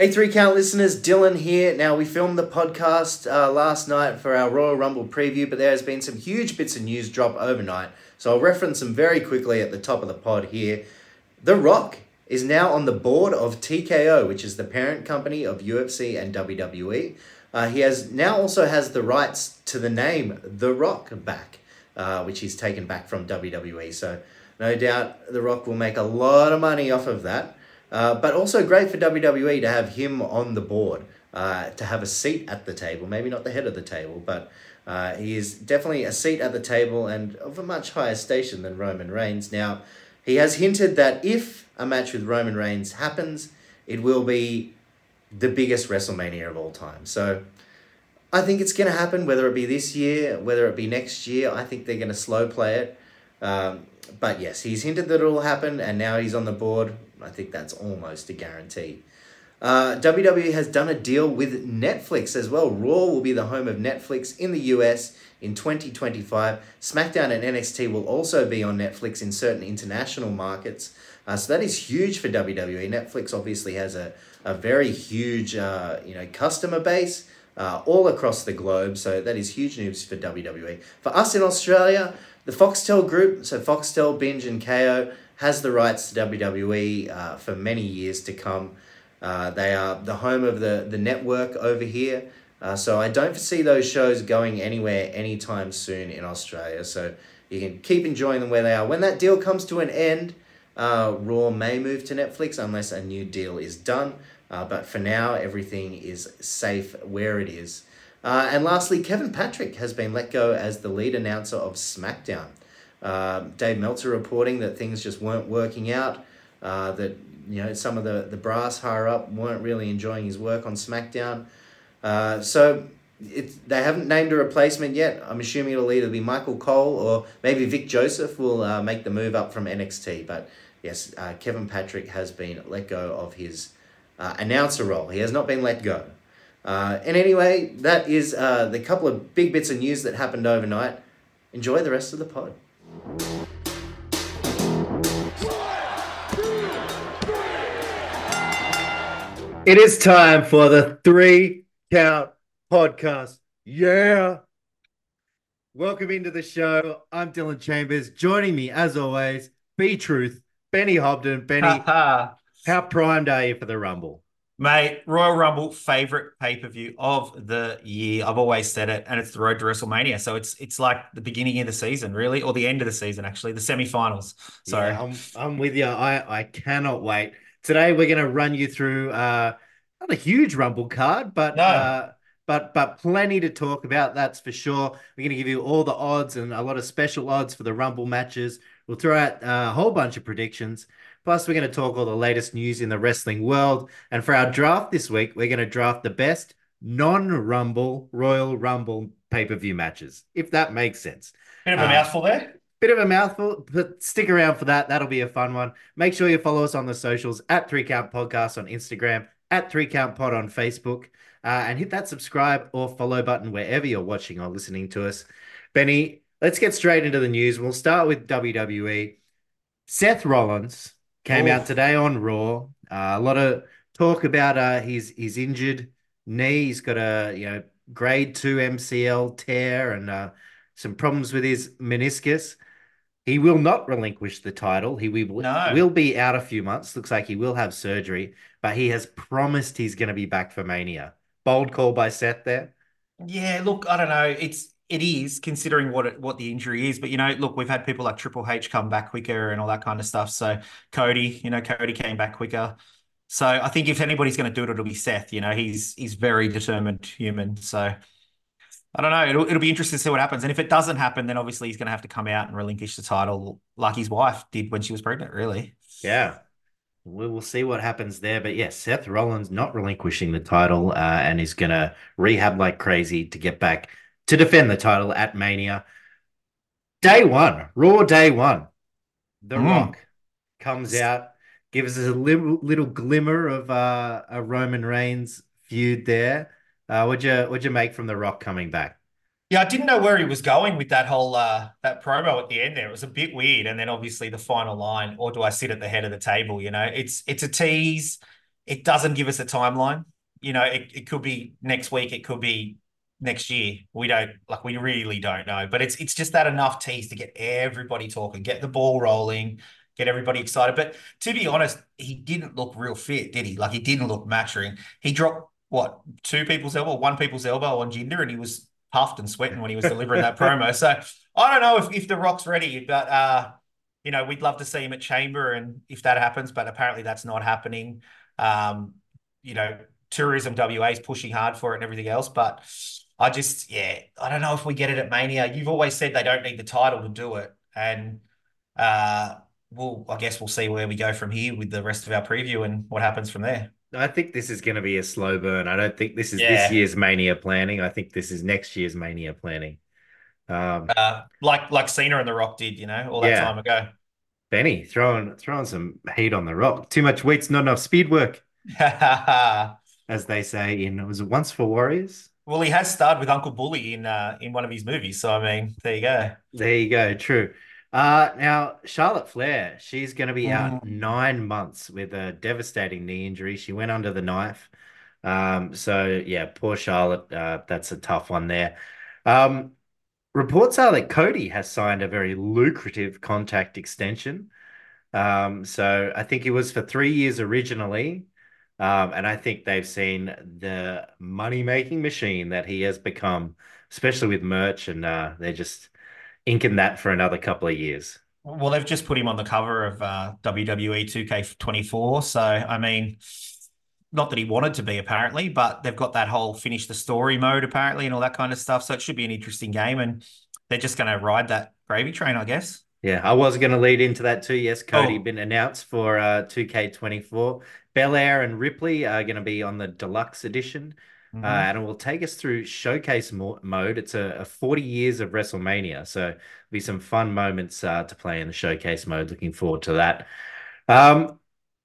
Hey, three count listeners, Dylan here. Now, we filmed the podcast uh, last night for our Royal Rumble preview, but there has been some huge bits of news drop overnight. So I'll reference them very quickly at the top of the pod here. The Rock is now on the board of TKO, which is the parent company of UFC and WWE. Uh, he has now also has the rights to the name The Rock back, uh, which he's taken back from WWE. So no doubt The Rock will make a lot of money off of that. Uh, but also great for WWE to have him on the board, uh, to have a seat at the table. Maybe not the head of the table, but uh, he is definitely a seat at the table and of a much higher station than Roman Reigns. Now, he has hinted that if a match with Roman Reigns happens, it will be the biggest WrestleMania of all time. So I think it's going to happen, whether it be this year, whether it be next year. I think they're going to slow play it. Um, but yes, he's hinted that it will happen, and now he's on the board. I think that's almost a guarantee. Uh, WWE has done a deal with Netflix as well. Raw will be the home of Netflix in the US in 2025. SmackDown and NXT will also be on Netflix in certain international markets. Uh, so that is huge for WWE. Netflix obviously has a, a very huge uh, you know customer base uh, all across the globe. So that is huge news for WWE. For us in Australia, the Foxtel group, so Foxtel, Binge, and Kayo, has the rights to WWE uh, for many years to come. Uh, they are the home of the, the network over here. Uh, so I don't foresee those shows going anywhere anytime soon in Australia. So you can keep enjoying them where they are. When that deal comes to an end, uh, Raw may move to Netflix unless a new deal is done. Uh, but for now, everything is safe where it is. Uh, and lastly, Kevin Patrick has been let go as the lead announcer of SmackDown. Uh, Dave Meltzer reporting that things just weren't working out, uh, that you know some of the, the brass higher up weren't really enjoying his work on SmackDown. Uh, so it, they haven't named a replacement yet. I'm assuming it'll either be Michael Cole or maybe Vic Joseph will uh, make the move up from NXT. But yes, uh, Kevin Patrick has been let go of his uh, announcer role. He has not been let go. Uh, and anyway, that is uh, the couple of big bits of news that happened overnight. Enjoy the rest of the pod. It is time for the three count podcast. Yeah. Welcome into the show. I'm Dylan Chambers. Joining me, as always, B Truth, Benny Hobden. Benny, how primed are you for the Rumble? Mate, Royal Rumble favorite pay per view of the year. I've always said it, and it's the road to WrestleMania. So it's it's like the beginning of the season, really, or the end of the season, actually, the semifinals. So yeah, I'm I'm with you. I I cannot wait. Today we're going to run you through uh not a huge Rumble card, but no. uh but but plenty to talk about. That's for sure. We're going to give you all the odds and a lot of special odds for the Rumble matches. We'll throw out a whole bunch of predictions. Plus, we're going to talk all the latest news in the wrestling world. And for our draft this week, we're going to draft the best non Rumble Royal Rumble pay per view matches, if that makes sense. Bit of a uh, mouthful there. Bit of a mouthful, but stick around for that. That'll be a fun one. Make sure you follow us on the socials at Three Count Podcast on Instagram, at Three Count Pod on Facebook, uh, and hit that subscribe or follow button wherever you're watching or listening to us. Benny, let's get straight into the news. We'll start with WWE. Seth Rollins came Oof. out today on Raw. Uh, a lot of talk about uh, his his injured knee. He's got a you know grade two MCL tear and uh, some problems with his meniscus. He will not relinquish the title. He will, no. will be out a few months. Looks like he will have surgery, but he has promised he's going to be back for Mania. Bold call by Seth there. Yeah, look, I don't know. It's it is considering what it, what the injury is. But you know, look, we've had people like Triple H come back quicker and all that kind of stuff. So Cody, you know, Cody came back quicker. So I think if anybody's going to do it, it'll be Seth. You know, he's he's very determined human. So I don't know. It'll it'll be interesting to see what happens. And if it doesn't happen, then obviously he's going to have to come out and relinquish the title like his wife did when she was pregnant. Really. Yeah. We will see what happens there. But yes, yeah, Seth Rollins not relinquishing the title uh, and is going to rehab like crazy to get back to defend the title at Mania. Day one, Raw day one. The mm. Rock comes out, gives us a little, little glimmer of uh, a Roman Reigns feud there. Uh, what'd you what'd you make from The Rock coming back? Yeah, I didn't know where he was going with that whole uh, that promo at the end. There it was a bit weird, and then obviously the final line, "Or do I sit at the head of the table?" You know, it's it's a tease it doesn't give us a timeline. You know, it, it could be next week, it could be next year. We don't like we really don't know. But it's it's just that enough tease to get everybody talking, get the ball rolling, get everybody excited. But to be honest, he didn't look real fit, did he? Like he didn't look matching. He dropped what two people's elbow, one people's elbow on Jinder, and he was puffed and sweating when he was delivering that promo. So I don't know if, if the Rock's ready, but uh, you know, we'd love to see him at Chamber, and if that happens, but apparently that's not happening. Um, you know, Tourism WA is pushing hard for it and everything else, but I just, yeah, I don't know if we get it at Mania. You've always said they don't need the title to do it, and uh, we'll, I guess we'll see where we go from here with the rest of our preview and what happens from there. I think this is going to be a slow burn. I don't think this is yeah. this year's Mania planning. I think this is next year's Mania planning. Um, uh, like like Cena and The Rock did, you know, all that yeah. time ago. Benny throwing throwing some heat on The Rock. Too much weights, not enough speed work, as they say in was it Once Were Warriors. Well, he has starred with Uncle Bully in uh, in one of his movies, so I mean, there you go. There you go. True. Uh, now, Charlotte Flair, she's going to be out mm. nine months with a devastating knee injury. She went under the knife. Um, so, yeah, poor Charlotte. Uh, that's a tough one there. Um, reports are that Cody has signed a very lucrative contact extension. Um, so I think it was for three years originally. Um, and I think they've seen the money making machine that he has become, especially with merch, and uh, they're just inking that for another couple of years. Well, they've just put him on the cover of uh, WWE 2K24. So, I mean, not that he wanted to be apparently, but they've got that whole finish the story mode apparently and all that kind of stuff. So it should be an interesting game, and they're just going to ride that gravy train, I guess. Yeah, I was going to lead into that too. Yes, Cody oh. been announced for uh, 2K24. Belair and Ripley are going to be on the deluxe edition. Mm-hmm. Uh, and it will take us through showcase mo- mode. It's a, a, 40 years of WrestleMania. So be some fun moments uh, to play in the showcase mode. Looking forward to that. Um,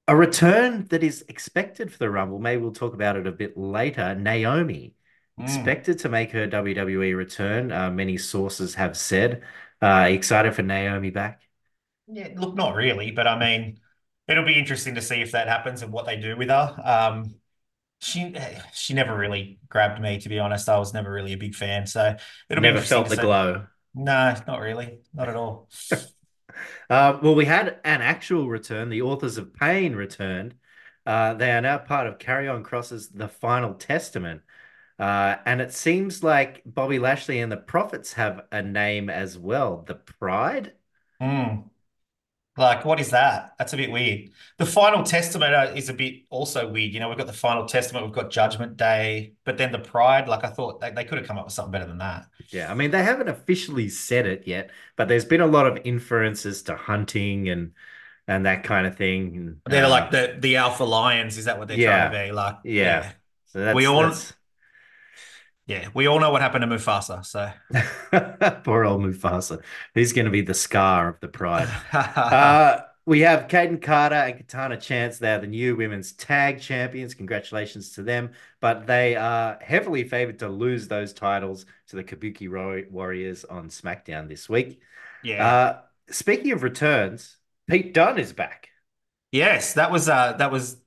a return that is expected for the Rumble. Maybe we'll talk about it a bit later. Naomi mm. expected to make her WWE return. Uh, many sources have said. Uh, excited for Naomi back? Yeah, look, not really, but I mean, it'll be interesting to see if that happens and what they do with her. Um, she she never really grabbed me to be honest. I was never really a big fan, so it'll never felt the glow. No, not really, not at all. uh, well, we had an actual return. The authors of Pain returned. Uh, they are now part of Karrion Kross's The Final Testament. Uh, and it seems like Bobby Lashley and the Profits have a name as well, the Pride. Mm. Like, what is that? That's a bit weird. The Final Testament uh, is a bit also weird. You know, we've got the Final Testament, we've got Judgment Day, but then the Pride. Like, I thought they, they could have come up with something better than that. Yeah, I mean, they haven't officially said it yet, but there's been a lot of inferences to hunting and and that kind of thing. They're like the the alpha lions. Is that what they're yeah, trying to be? Like, yeah. yeah. So that's, we all. That's... Yeah, we all know what happened to Mufasa. So poor old Mufasa. He's going to be the scar of the pride. uh, we have Kayden Carter and Katana Chance. They are the new women's tag champions. Congratulations to them. But they are heavily favored to lose those titles to the Kabuki Warriors on SmackDown this week. Yeah. Uh, speaking of returns, Pete Dunne is back. Yes, that was uh, that was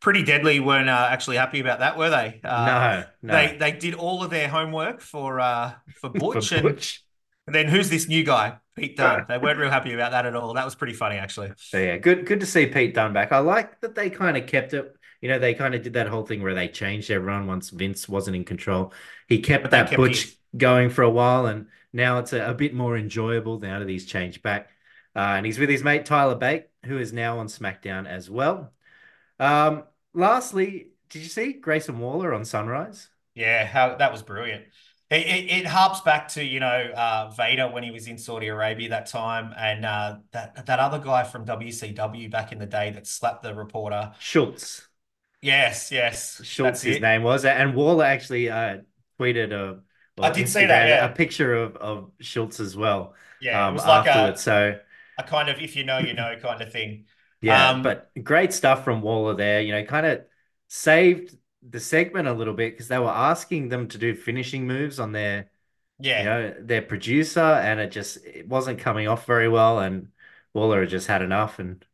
pretty deadly weren't uh, actually happy about that, were they? Uh, no, no. They they did all of their homework for uh, for Butch, for Butch. and then who's this new guy, Pete Dunne? they weren't real happy about that at all. That was pretty funny, actually. So yeah, good good to see Pete Dunne back. I like that they kind of kept it. You know, they kind of did that whole thing where they changed everyone once Vince wasn't in control. He kept that kept Butch his... going for a while, and now it's a, a, bit more enjoyable now that he's changed back. Uh, and he's with his mate Tyler Bate, who is now on SmackDown as well. Um, lastly, did you see Grayson Waller on Sunrise? Yeah, how that was brilliant. It, it, it, harps back to you know uh, Vader when he was in Saudi Arabia that time, and uh, that that other guy from WCW back in the day that slapped the reporter Schultz. Yes, yes, Schultz. His it. name was, and Waller actually uh, tweeted a. I did see that. Yeah. a picture of, of Schultz as well. Yeah, um, it was like a, so a kind of if you know you know kind of thing. Yeah, um, but great stuff from Waller there. You know, kind of saved the segment a little bit because they were asking them to do finishing moves on their, yeah, you know, their producer, and it just it wasn't coming off very well, and Waller just had enough. And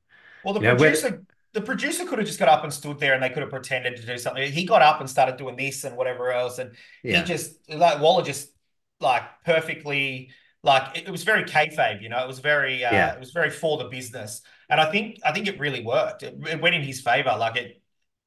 well, the producer, know, the producer could have just got up and stood there and they could have pretended to do something. He got up and started doing this and whatever else. And yeah. he just, like, Waller just, like, perfectly, like, it, it was very kayfabe, you know, it was very, uh, yeah. it was very for the business. And I think, I think it really worked. It, it went in his favor. Like, it,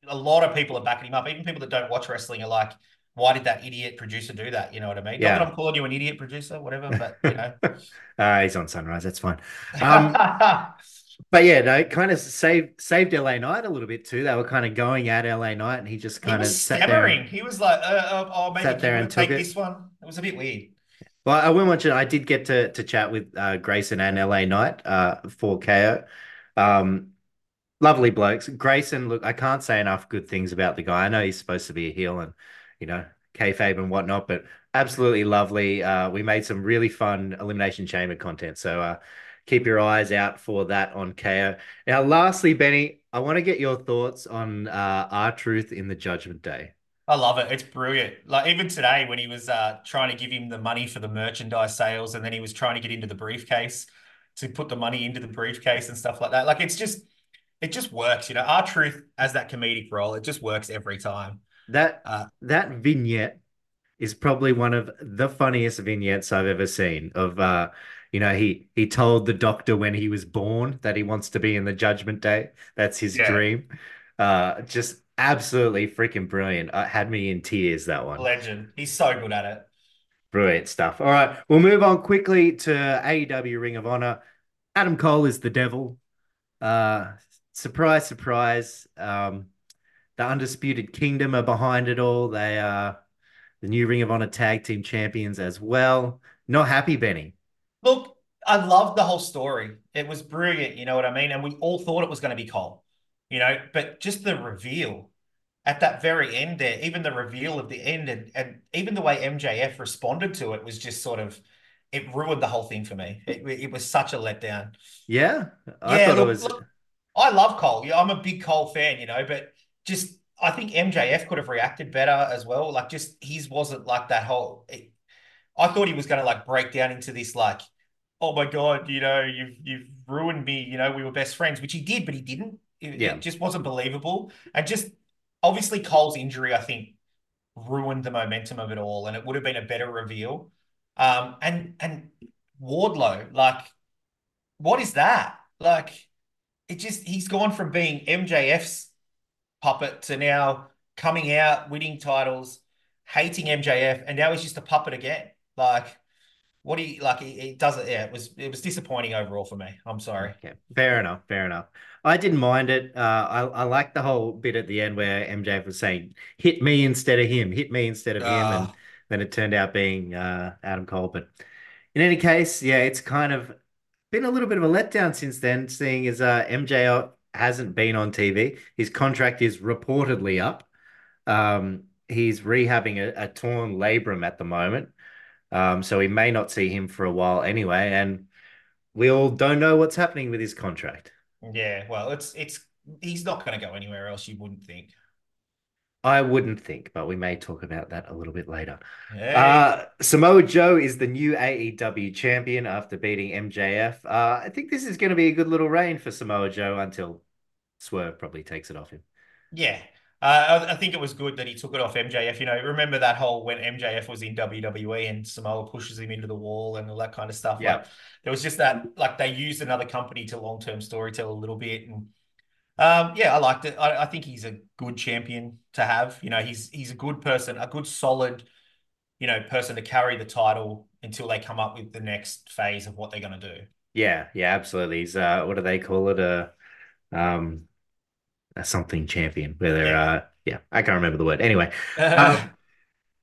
a lot of people are backing him up. Even people that don't watch wrestling are like, why did that idiot producer do that? You know what I mean? Yeah. Not that I'm calling you an idiot producer, whatever, but, you know. uh, he's on Sunrise. That's fine. Um, but yeah, no, kind of saved saved LA Knight a little bit too. They were kind of going at LA Knight, and he just kind he of sat there. And, he was like, uh, uh, "Oh, maybe sat there and take it. this one." It was a bit weird. Well, I will mention I did get to to chat with uh, Grayson and LA Knight uh, for KO. Um, lovely blokes. Grayson, look, I can't say enough good things about the guy. I know he's supposed to be a heel and you know kayfabe and whatnot, but absolutely lovely. Uh, we made some really fun elimination chamber content, so uh, keep your eyes out for that on KO. Now, lastly, Benny, I want to get your thoughts on uh, R-Truth in the Judgment Day. I love it. It's brilliant. Like even today, when he was uh, trying to give him the money for the merchandise sales, and then he was trying to get into the briefcase to put the money into the briefcase and stuff like that. Like it's just, it just works. You know, R-Truth as that comedic role, it just works every time. That uh, that vignette is probably one of the funniest vignettes I've ever seen. Of uh, you know, he he told the doctor when he was born that he wants to be in the Judgment Day. That's his yeah. dream. Uh, just absolutely freaking brilliant. Uh, had me in tears that one. Legend. He's so good at it. Brilliant stuff. All right, we'll move on quickly to AEW Ring of Honor. Adam Cole is the devil. Uh, surprise, surprise. Um, the Undisputed Kingdom are behind it all. They are the new Ring of Honor Tag Team Champions as well. Not happy, Benny. Look, I loved the whole story. It was brilliant, you know what I mean? And we all thought it was going to be Cole, you know, but just the reveal at that very end there, even the reveal of the end and, and even the way MJF responded to it was just sort of it ruined the whole thing for me. It, it was such a letdown. Yeah. I yeah, look, was... look, I love Cole. Yeah, I'm a big Cole fan, you know, but just I think MJF could have reacted better as well. Like just his wasn't like that whole it, I thought he was going to like break down into this like oh my god, you know, you've you've ruined me. You know, we were best friends, which he did, but he didn't. It, yeah. it just wasn't believable. And just obviously Cole's injury, I think, ruined the momentum of it all, and it would have been a better reveal. Um, and and Wardlow, like, what is that? Like, it just he's gone from being MJF's puppet to now coming out, winning titles, hating MJF, and now he's just a puppet again. Like, what do you like? It, it does it. Yeah, it was it was disappointing overall for me. I'm sorry. Okay, fair enough. Fair enough. I didn't mind it. Uh, I I like the whole bit at the end where MJF was saying, "Hit me instead of him. Hit me instead of him," and ah. then it turned out being uh, Adam Cole. But in any case, yeah, it's kind of been a little bit of a letdown since then, seeing as uh, MJF hasn't been on TV. His contract is reportedly up. Um, he's rehabbing a, a torn labrum at the moment. Um, so we may not see him for a while anyway, and we all don't know what's happening with his contract. Yeah, well, it's it's he's not going to go anywhere else. You wouldn't think. I wouldn't think, but we may talk about that a little bit later. Hey. Uh, Samoa Joe is the new AEW champion after beating MJF. Uh, I think this is going to be a good little reign for Samoa Joe until Swerve probably takes it off him. Yeah, uh, I, think it was good that he took it off MJF. You know, remember that whole when MJF was in WWE and Samoa pushes him into the wall and all that kind of stuff. Yeah, like, there was just that like they used another company to long term storytell a little bit, and um, yeah, I liked it. I, I, think he's a good champion to have. You know, he's he's a good person, a good solid, you know, person to carry the title until they come up with the next phase of what they're going to do. Yeah, yeah, absolutely. He's uh, what do they call it? A um a something champion where they're yeah. uh yeah i can't remember the word anyway um,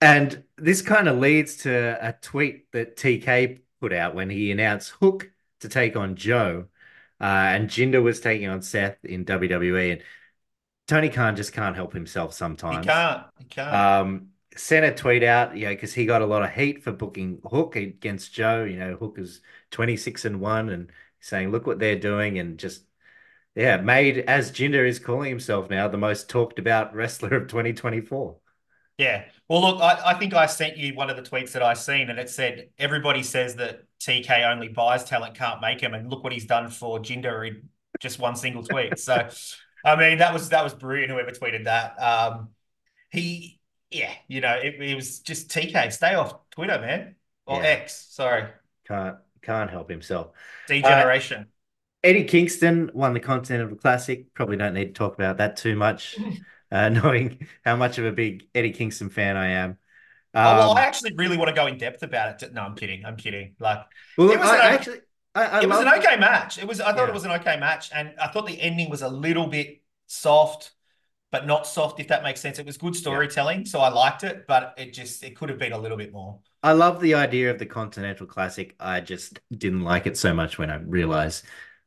and this kind of leads to a tweet that tk put out when he announced hook to take on joe uh, and jinder was taking on seth in wwe and tony khan just can't help himself sometimes he can't he can't um sent a tweet out, you know, because he got a lot of heat for booking Hook against Joe. You know, Hook is 26 and 1 and saying, look what they're doing, and just yeah, made as Jinder is calling himself now the most talked about wrestler of 2024. Yeah. Well, look, I, I think I sent you one of the tweets that I seen, and it said everybody says that TK only buys talent, can't make him, and look what he's done for Jinder in just one single tweet. So, I mean, that was that was brilliant. Whoever tweeted that, um, he, yeah, you know, it, it was just TK. Stay off Twitter, man, or Yeah. X. Sorry, Can't can't help himself. degeneration. Eddie Kingston won the Continental Classic. Probably don't need to talk about that too much, uh, knowing how much of a big Eddie Kingston fan I am. oh well, Um, I actually really want to go in depth about it. No, I'm kidding. I'm kidding. Like well, it was I, an actually, I, I it was an okay match. It was. I thought Yeah. it was an okay match, and I thought the ending was a little bit soft, but not soft. If that makes sense, it was good storytelling, so I liked it. But it just it could have been a little bit more. I love the idea of the Continental Classic. I just didn't like it so much when I realized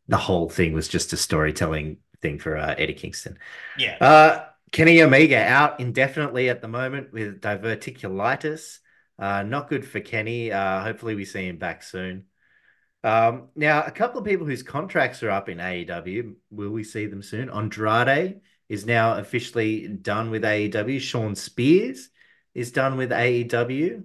the whole thing was just a storytelling thing for uh, Eddie Kingston. Yeah. Uh, Kenny Omega out indefinitely at the moment with diverticulitis. Uh, not good for Kenny. Uh, hopefully, we see him back soon. Um, now, a couple of people whose contracts are up in AEW, will we see them soon? Andrade is now officially done with AEW. Shawn Spears is done with AEW.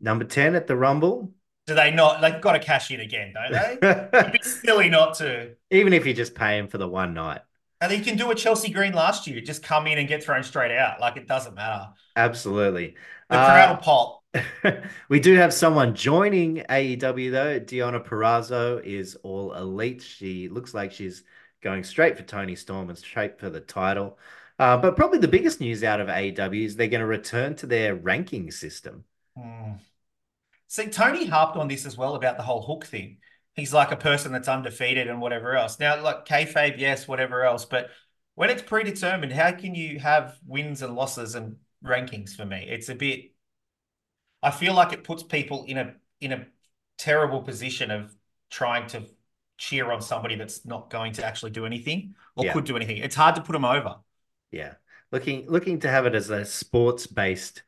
Number 10 at the Rumble. Do they not? They've got to cash in again, don't they? It'd be silly not to. Even if you just pay him for the one night. And you can do a Chelsea Green last year. Just come in and get thrown straight out. Like it doesn't matter. Absolutely. The Uh, crowd will pop. we do have someone joining AEW though. Deonna Purrazzo is all elite. She looks like she's going straight for Toni Storm and straight for the title. Uh, but probably the biggest news out of AEW is they're going to return to their ranking system. Hmm. See, Tony harped on this as well about the whole hook thing. He's like a person that's undefeated and whatever else. Now, like kayfabe, yes, whatever else, but when it's predetermined, how can you have wins and losses and rankings for me? It's a bit. I feel like it puts people in a in a terrible position of trying to cheer on somebody that's not going to actually do anything or Yeah. could do anything. It's hard to put them over. Yeah, looking looking to have it as a sports based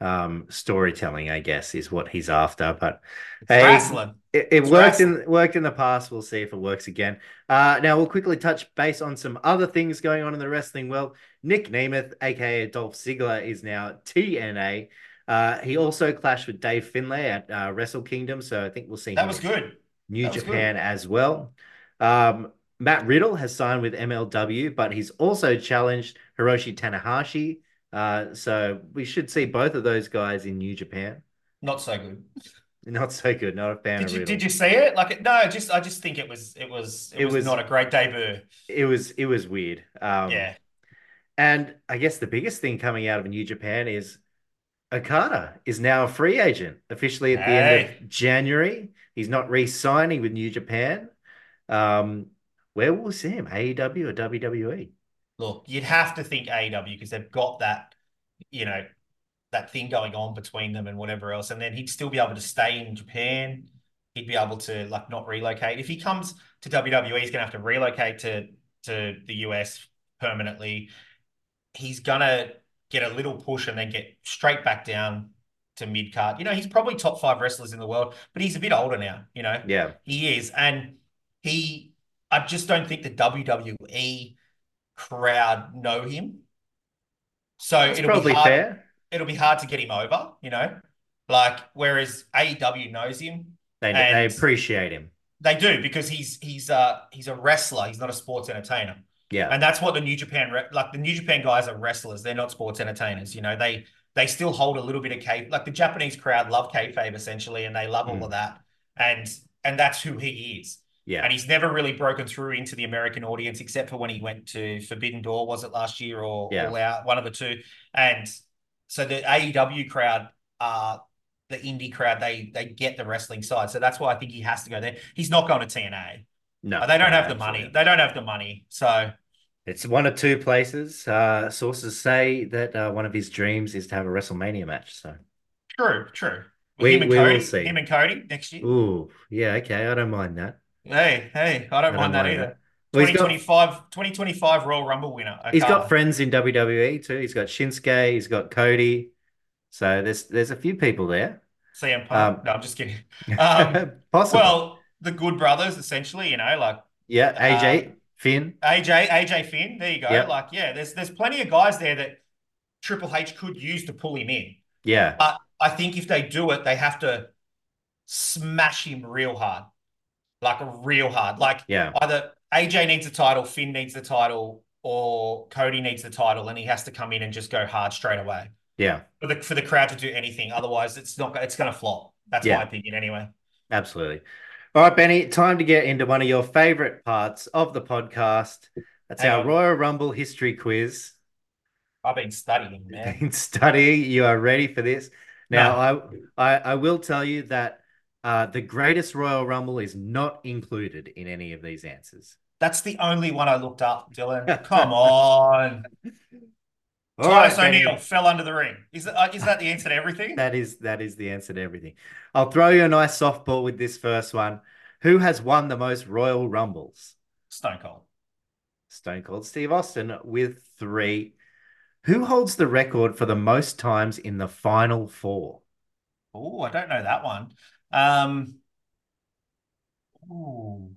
um, storytelling, I guess, is what he's after. But hey, wrestling. It, it worked in worked in the past. We'll see if it works again. Uh, now we'll quickly touch base on some other things going on in the wrestling world. Nick Nemeth, aka Dolph Ziggler, is now TNA. Uh, he also clashed with Dave Finlay at uh, Wrestle Kingdom, so I think we'll see That him was good. New was Japan as well. Um, Matt Riddle has signed with MLW, but he's also challenged Hiroshi Tanahashi. Uh, so we should see both of those guys in New Japan. Not so good. Not so good. Not a fan Did you did you see it? Like no, just I just think it was it was it, It was, was- not a great debut. It was it was weird. Um, yeah. And I guess the biggest thing coming out of New Japan is Okada is now a free agent officially at the end of January. He's not re-signing with New Japan. Um, where will we see him? AEW or? WWE? Look, you'd have to think AEW because they've got that, you know, that thing going on between them and whatever else. And then he'd still be able to stay in Japan. He'd be able to like not relocate. If he comes to WWE, he's gonna have to relocate to to the US permanently. He's gonna get a little push and then get straight back down to mid card. You know, he's probably top five wrestlers in the world, but he's a bit older now, you know. Yeah, He is, and he. I just don't think the WWE crowd know him. So it's it'll probably be hard. fair. It'll be hard to get him over, you know. Like whereas AEW knows him, They they appreciate him. they do because he's he's uh he's a wrestler. He's not a sports entertainer, Yeah, and that's what the New Japan like the New Japan guys are wrestlers. They're not sports entertainers. You know, they they still hold a little bit of K. Like the Japanese crowd love kayfabe essentially, and they love all Mm. of that, and and that's who he is. Yeah, And he's never really broken through into the American audience except for when he went to Forbidden Door, was it last year or Yeah. All Out, one of the two. And so the AEW crowd, uh, the indie crowd, they they get the wrestling side. So that's why I think he has to go there. He's not going to TNA. no, they don't no, have the money. They don't have the money. So It's one of two places. Uh, sources say that uh, one of his dreams is to have a WrestleMania match. So, true, true. We- him and we will Cody, see. him and Cody next year. ooh, yeah, okay, I don't mind that. Hey, hey, I don't mind that either. Well, he's got 2025, 2025 Royal Rumble winner. He's got friends in WWE too. He's got Shinsuke. He's got Cody. So there's there's a few people there. CM Punk. Um, no, I'm just kidding. Um, Possible. Well, the Good Brothers, essentially, you know, like yeah, AJ, um, Finn. AJ, AJ Finn. There you go. Yep. Like, yeah, there's there's plenty of guys there that Triple H could use to pull him in. Yeah, But I think if they do it, they have to smash him real hard, like real hard. Like yeah, either AJ needs a title, Finn needs the title, or Cody needs the title and he has to come in and just go hard straight away Yeah, for the for the crowd to do anything. Otherwise, it's not it's going to flop. That's Yeah. my opinion anyway. absolutely. All right, Benny, time to get into one of your favorite parts of the podcast. That's Hang our on. Royal Rumble history quiz. I've been studying, man. Been studying. You are ready for this. Now, I, I I will tell you that uh, the greatest Royal Rumble is not included in any of these answers. That's the only one I looked up, Dylan. Come on. All right, Titus Benny. O'Neil fell under the ring. Is that, uh, is that the answer to everything? That is that is the answer to everything. I'll throw you a nice softball with this first one. Who has won the most Royal Rumbles? Stone Cold. Stone Cold Steve Austin with three. Who holds the record for the most times in the final four? Oh, I don't know that one. Um, ooh.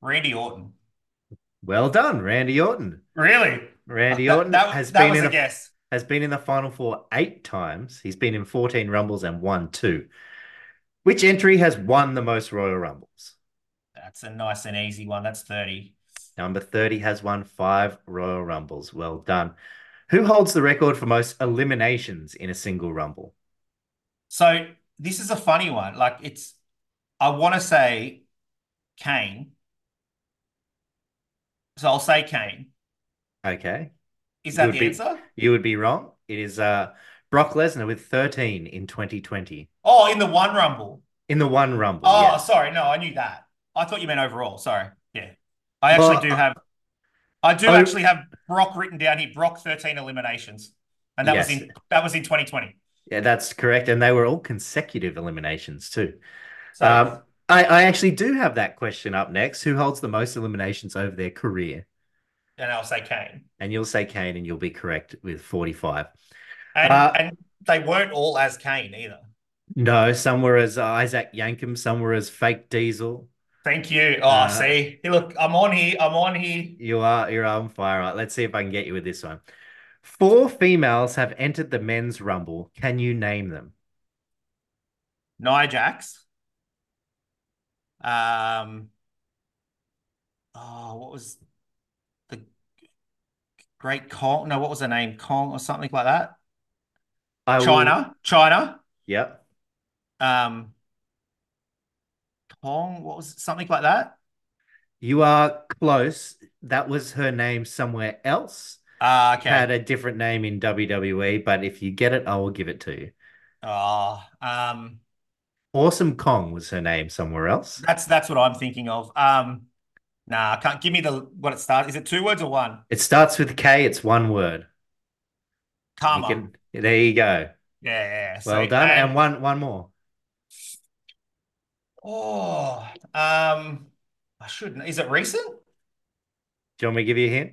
Randy Orton. Well done, Randy Orton. Really? Randy That- Orton that, has that been in a the guess. has been in the final four eight times. He's been in 14 Rumbles and won two. Which entry has won the most Royal Rumbles? That's a nice and easy one. That's 30. Number 30 has won five Royal Rumbles. Well done. Who holds the record for most eliminations in a single Rumble? So this is a funny one. Like it's, I want to say Kane. So I'll say Kane. Okay. Is that the be- answer? You would be wrong. It is uh, Brock Lesnar with 13 in 2020 Oh, in the one Rumble. in the one Rumble. Oh, yes. sorry. No, I knew that. I thought you meant overall. Sorry. Yeah. I actually Well, do have I do oh- actually have Brock written down here. Brock 13 eliminations. And that was in that was in 2020. Yeah, that's correct. And they were all consecutive eliminations too. So Um, I, I actually do have that question up next. Who holds the most eliminations over their career? and I'll say Kane. And you'll say Kane, and you'll be correct with 45. And Uh, and they weren't all as Kane either. No, some were as Isaac Yankem, some were as fake Diesel. Thank you. Oh, Uh, see. Hey, look, I'm on here. I'm on here. You are you're on fire. Right, let's see if I can get you with this one. Four females have entered the men's rumble. Can you name them? Nia Jax. Um. Oh, what was the Great Kong? No, what was her name? Kong or something like that. I will- Chyna. Chyna. Yep. Um. Kong. What was it? something like that? You are close. That was her name somewhere else. Ah, okay. Had a different name in WWE, but if you get it, I will give it to you. Oh, um, Awesome Kong was her name somewhere else. that's that's what I'm thinking of. Um, nah, can't give me the what it starts. Is it two words or one? It starts with K, it's one word. You Karma. can- there you go. Yeah, yeah. Well sweet. done. And- And one one more. oh, um, I shouldn't. Is it recent? Do you want me to give you a hint?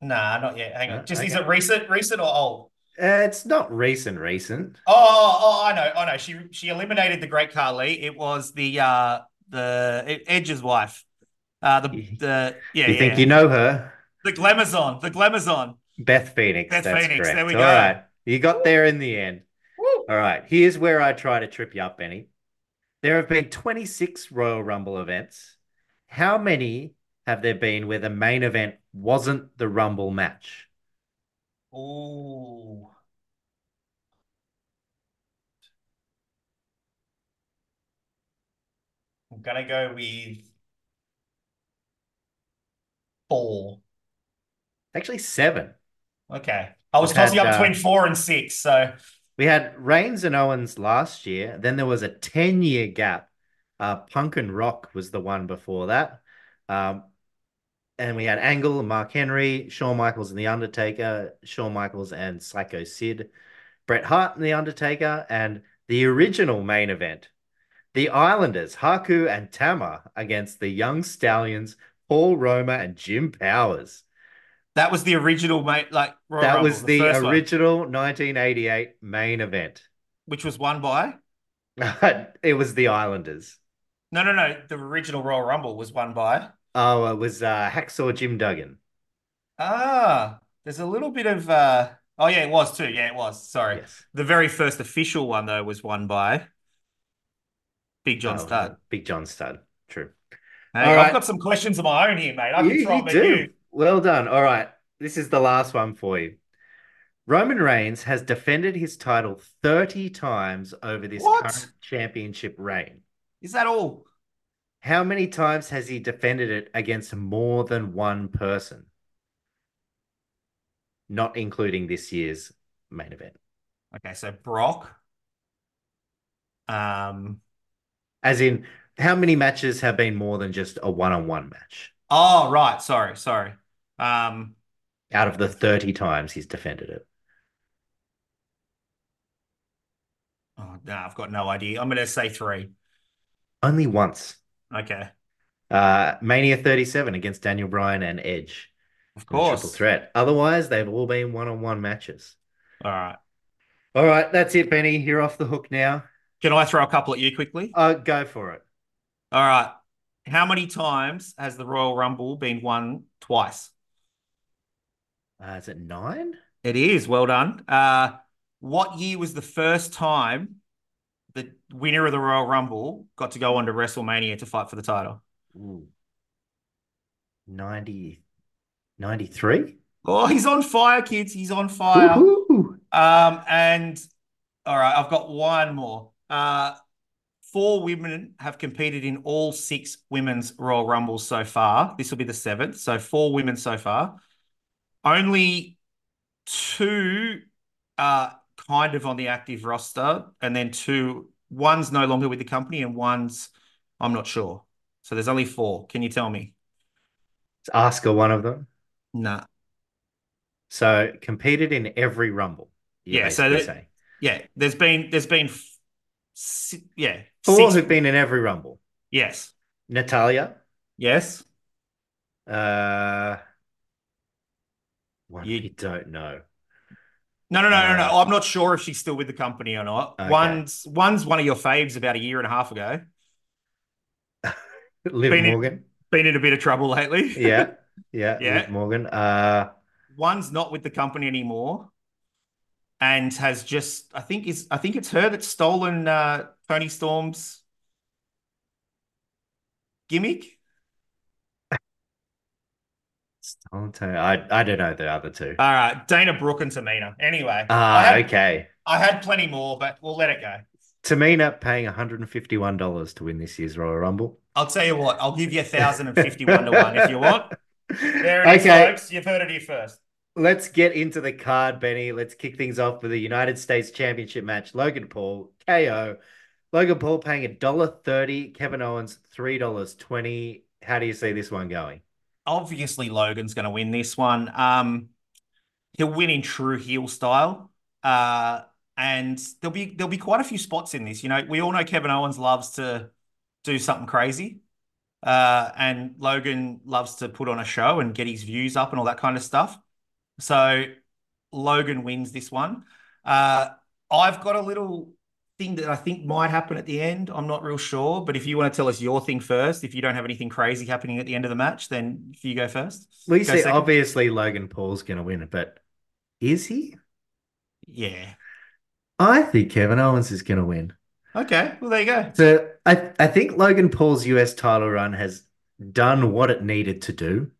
Nah, not yet. Hang No? on. Just is it recent, recent or old? Uh, it's not recent, recent. Oh, oh, oh, I know, I know. She she eliminated the Great Khali. It was the uh the Edge's wife. Uh, the the yeah, you yeah. think you know her? the Glamazon, the Glamazon. Beth Phoenix. Beth that's Phoenix, correct. there we go. right. You got there in the end. Woo. All right. Here's where I try to trip you up, Benny. There have been 26 Royal Rumble events. How many have there been where the main event wasn't the Rumble match? Ooh. I'm gonna go with four. Actually, seven. Okay. I was We've had, tossing up uh, between four and six, so We had Reigns and Owens last year. Then there was a 10 year gap. Uh, Punk and Rock was the one before that. Um, and we had Angle and Mark Henry, Shawn Michaels and The Undertaker, Shawn Michaels and Psycho Sid, Bret Hart and The Undertaker, and the original main event, the Islanders, Haku and Tama against the Young Stallions, Paul Roma and Jim Powers. that was the original mate like Royal that Rumble, was the one, original 1988 main event. which was won by it was the Islanders. no no no the original Royal Rumble was won by Oh, it was uh, Hacksaw Jim Duggan. ah there's a little bit of uh oh yeah it was too yeah it was sorry Yes. the very first official one though was won by Big John Oh, Studd Big John Studd. True. Hey, I've right. got some questions of my own here, mate. I You, can throw you them at do. you. Well done. All right. This is the last one for you. Roman Reigns has defended his title 30 times over this What? current championship reign. Is that all? How many times has he defended it against more than one person? Not including this year's main event. Okay, so Brock. Um. As in, how many matches have been more than just a one-on-one match? Oh, right. Sorry, sorry. Um. Out of the 30 times he's defended it. Oh, no, I've got no idea. I'm going to say three. Only once. Okay, Uh, Mania 37 against Daniel Bryan and Edge. of a Triple course. threat. Otherwise, they've all been one-on-one matches. All right. All right, that's it, Benny. You're off the hook now. Can I throw a couple at you quickly? Uh, go for it. All right. How many times has the Royal Rumble been won twice? Uh, is it nine? It is. Well done. Uh, what year was the first time the winner of the Royal Rumble got to go on to WrestleMania to fight for the title? Ooh. 90, 93? Oh, he's on fire, kids. He's on fire. Woohoo! Um, and all right, I've got one more. Uh, four women have competed in all six women's Royal Rumbles so far. This will be the seventh. So four women so far. Only two are kind of on the active roster, and then two, one's no longer with the company, and one's I'm not sure. So there's only four. Can you tell me? Is Asuka one of them? Nah. So competed in every Rumble. Yeah, so saying. Yeah, there's been there's been yeah Four six. who've been in every Rumble. Yes. Natalya. Yes. Uh, one You- you don't know. No, no, no, no, no. Uh, I'm not sure if she's still with the company or not. Okay. One's one's one of your faves about a year and a half ago. Liv Been in- Morgan. Been in a bit of trouble lately. Yeah, yeah, Yeah. Liv Morgan. Uh, One's not with the company anymore, and has just I think is I think it's her that's stolen uh, Toni Storm's gimmick. I I don't know the other two. All right, Dana Brooke and Tamina. Anyway, I Ah, had, okay. I had plenty more, but we'll let it go. Tamina paying $151 to win this year's Royal Rumble. I'll tell you what, I'll give you a thousand and fifty-one to one if you want. There it is, Okay, folks. You've heard it here first. let's get into the card, Benny. Let's kick things off with the United States Championship match. Logan Paul, KO. Logan Paul paying $1.30, Kevin Owens $3.20. How do you see this one going? Obviously Logan's going to win this one. Um, he'll win in true heel style. Uh, and there'll be there'll be quite a few spots in this. You know, we all know Kevin Owens loves to do something crazy. Uh, and Logan loves to put on a show and get his views up and all that kind of stuff. So Logan wins this one. Uh, I've got a little thing that I think might happen at the end. I'm not real sure, but if you want to tell us your thing first, if you don't have anything crazy happening at the end of the match, then if you go first. Well, you Go see, second. obviously Logan Paul's going to win, but is he? Yeah. I think Kevin Owens is going to win. Okay. Well, there you go. So I, I think Logan Paul's US title run has done what it needed to do.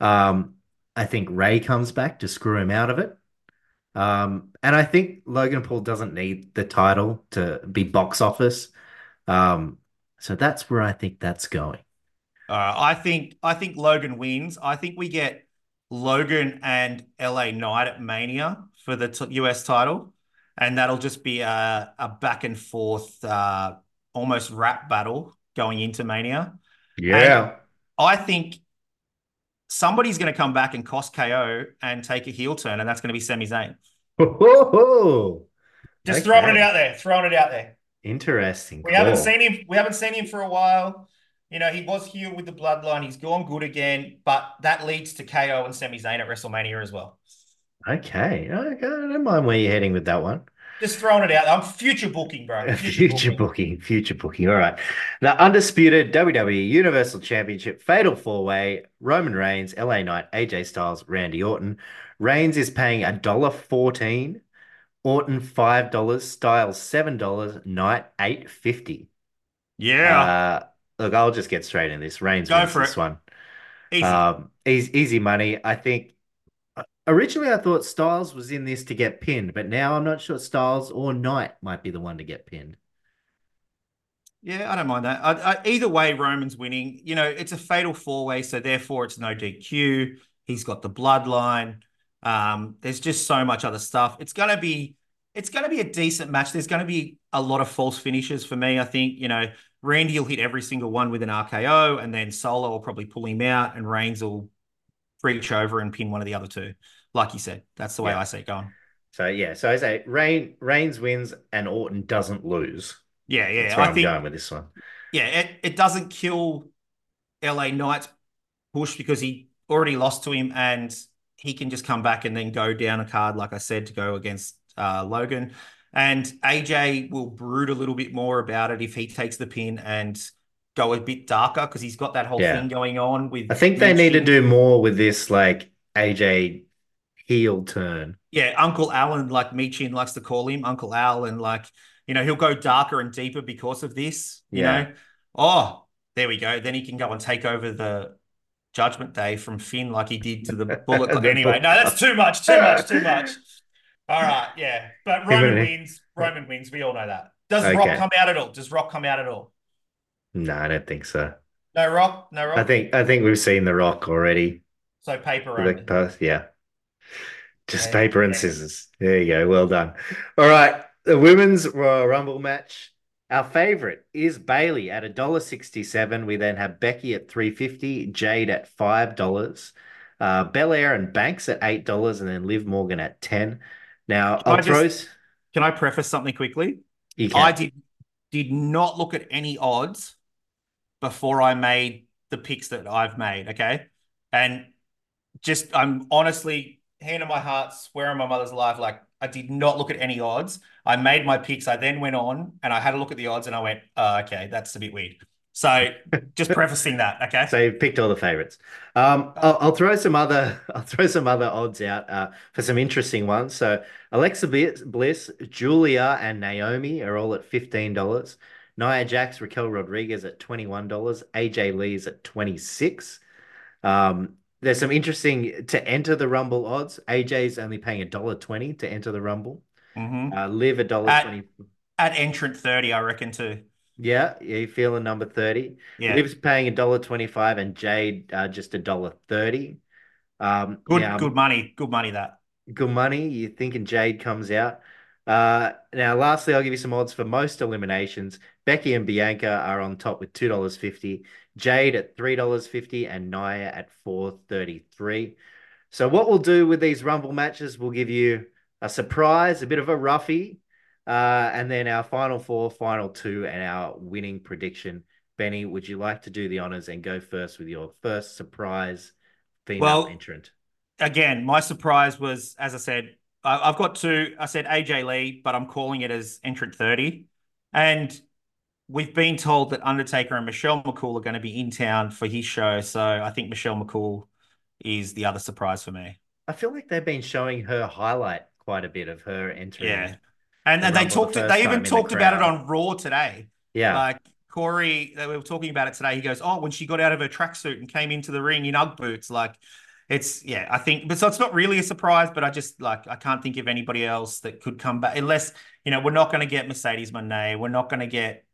Um, I think Rey comes back to screw him out of it. Um, and I think Logan Paul doesn't need the title to be box office. Um, so that's where I think that's going. Uh, I think I think Logan wins. I think we get Logan and LA Knight at Mania for the t US title, and that'll just be a, a back and forth, uh, almost rap battle going into Mania. Yeah. I think somebody's going to come back and cost KO and take a heel turn, and that's going to be Sami Zayn. Just throwing it out there, throwing it out there. Interesting. We haven't seen him. We haven't seen him for a while. You know, he was here with the bloodline. He's gone good again, but that leads to KO and Sami Zayn at WrestleMania as well. Okay. Okay. I don't mind where you're heading with that one. Just throwing it out. I'm future booking, bro. Future booking, future booking. All right. The undisputed WWE Universal Championship Fatal Four Way Roman Reigns, LA Knight, AJ Styles, Randy Orton. Reigns is paying a dollar fourteen. Orton five dollars. Styles seven dollars. Knight eight fifty. Yeah. Uh, look, I'll just get straight in this. Reigns Go wins this one. Easy. Um, easy, easy money. I think originally I thought Styles was in this to get pinned, but now I'm not sure Styles or Knight might be the one to get pinned. Yeah, I don't mind that. I, I, either way, Roman's winning. You know, it's a fatal four way, so therefore it's no DQ. He's got the bloodline. Um, there's just so much other stuff. It's gonna be, it's gonna be a decent match. There's gonna be a lot of false finishes for me. I think you know Randy will hit every single one with an RKO, and then Solo will probably pull him out, and Reigns will reach over and pin one of the other two. Like you said, that's the way Yeah. I see it going. So yeah, so I say Reign, Reigns wins and Orton doesn't lose. Yeah, yeah. That's where I I'm think going with this one. yeah, it, it doesn't kill LA Knight's push because he already lost to him and he can just come back and then go down a card, like I said, to go against uh, Logan. And AJ will brood a little bit more about it if he takes the pin and go a bit darker because he's got that whole Yeah. thing going on with. I think they need to do more with this like AJ heel turn. Yeah, Uncle Alan, like Michin likes to call him, Uncle Al, and like, you know, he'll go darker and deeper because of this, you Yeah. know. Oh, there we go. Then he can go and take over the Judgment Day from Finn like he did to the Bullet Club. Anyway, no, that's too much, too much, too much. All right, yeah. But Roman wins. Roman wins. We all know that. Does Rock come out at all? Does Rock come out at all? No, I don't think so. No Rock? No Rock? I think I think we've seen The Rock already. so paper only. yeah. Just Yeah, paper and scissors. There you go. Well done. All right. The women's Royal Rumble match. Our favorite is Bayley at $1.67. We then have Becky at $3.50, Jade at $5, uh, Belair and Banks at $8, and then Liv Morgan at 10 Now, Can I I'll throw. just- Can I preface something quickly? I did did not look at any odds before I made the picks that I've made. Okay, and just I'm honestly hand on my heart, swear on my mother's life, like I did not look at any odds. I made my picks. I then went on and I had a look at the odds and I went, oh, okay, that's a bit weird. So just prefacing that. Okay. So you picked all the favorites. Um, I'll, I'll throw some other I'll throw some other odds out uh, for some interesting ones. So Alexa Bliss, Giulia, and Naomi are all at fifteen dollars. Nia Jax, Raquel Rodriguez at twenty one dollars. AJ Lee's at twenty six. Um, there's some interesting to enter the Rumble odds. AJ's only paying a dollar twenty to enter the Rumble. Mhm. Uh, Liv a dollar At- twenty. At entrant 30, I reckon too. Yeah, yeah, you feeling number thirty. Yeah. Liv's paying a dollar twenty-five and Jade uh, just a dollar thirty. Um, Good, now, good money. Good money that. good money. You're thinking Jade comes out. Uh, now, lastly, I'll give you some odds for most eliminations. Becky and Bianca are on top with two dollars fifty. Jade at three dollars fifty, and Nia at four thirty-three. So, what we'll do with these Rumble matches, we'll give you a surprise, a bit of a roughie, uh, and then our final four, final two, and our winning prediction. Benny, would you like to do the honors and go first with your first surprise female Well, entrant? again, my surprise was, as I said, I've got two. I said AJ Lee, but I'm calling it as entrant 30. And we've been told that Undertaker and Michelle McCool are going to be in town for his show. So I think Michelle McCool is the other surprise for me. I feel like they've been showing her highlight quite a bit of her entering. Yeah. And, The and they talked, the they even in the talked about it on Raw today. Yeah. Like Corey, they were talking about it today. He goes, "Oh, when she got out of her tracksuit and came into the ring in UGG boots, like it's yeah, I think." But so it's not really a surprise, but I just like I can't think of anybody else that could come back unless you know we're not going to get Mercedes Moné, we're not going to get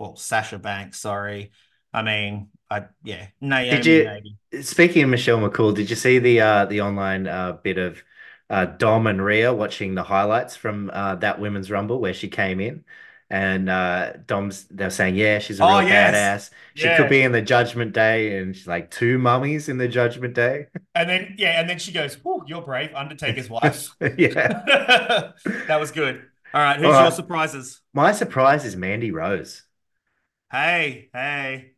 well Sasha Banks. Sorry, I mean, I yeah, Naomi Did you- maybe. Speaking of Michelle McCool, did you see the uh the online uh bit of uh Dom and Rhea watching the highlights from uh that women's rumble where she came in and uh Dom's they're saying, Yeah, she's a Oh, real yes. badass. She Yeah. could be in the judgment day and she's like two mummies in the judgment day. And then yeah, and then she goes, "Oh, you're brave, Undertaker's wife." yeah. that was good. All right, who's All your surprises? My surprise is Mandy Rose. Hey, hey.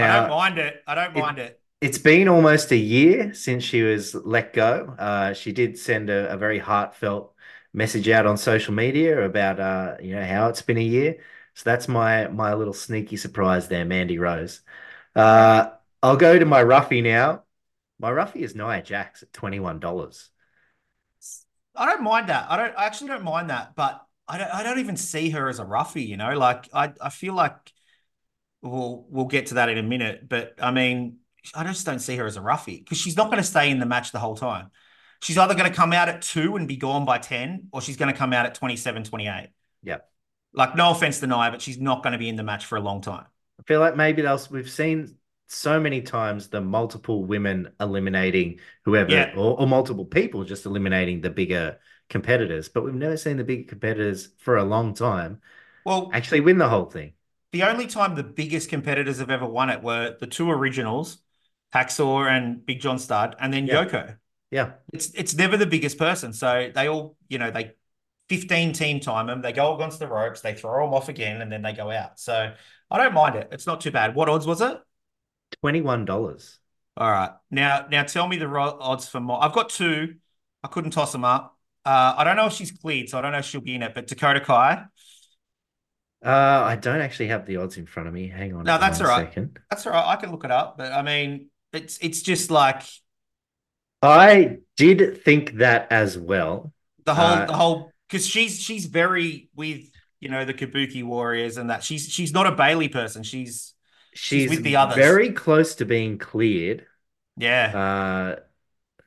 I don't mind it. I don't it- mind it. It's been almost a year since she was let go. Uh, she did send a, a very heartfelt message out on social media about uh, you know how it's been a year. So that's my my little sneaky surprise there, Mandy Rose. Uh, I'll go to my roughie now. My roughie is Nia Jax at twenty one dollars. I don't mind that. I don't. I actually don't mind that. But I don't. I don't even see her as a roughie. You know, like I. I feel like we'll we'll get to that in a minute. But I mean, I just don't see her as a roughie because she's not going to stay in the match the whole time. She's either going to come out at two and be gone by 10, or she's going to come out at 27, 28. Yeah. Like, no offense to Nia, but she's not going to be in the match for a long time. I feel like maybe they'll, we've seen so many times the multiple women eliminating whoever, Yeah. or, or multiple people just eliminating the bigger competitors, but we've never seen the bigger competitors for a long time Well, actually win the whole thing. The only time the biggest competitors have ever won it were the two originals, Hacksaw and Big John Studd, and then Yeah. Yoko. Yeah. It's it's never the biggest person. So they all, you know, they 15 team time them, they go against the ropes, they throw them off again, and then they go out. So I don't mind it. It's not too bad. What odds was it? $21. All right. Now, now tell me the odds for more. I've got two. I couldn't toss them up. Uh, I don't know if she's cleared, so I don't know if she'll be in it. But Dakota Kai, Uh, I don't actually have the odds in front of me. Hang on. No, that's all right. second. that's all right. I can look it up. But I mean, it's it's just like I did think that as well. the whole Uh, the whole because she's she's very with you know the Kabuki Warriors and that she's she's not a Bayley person. She's She's with the others. very close to being cleared. yeah. Uh,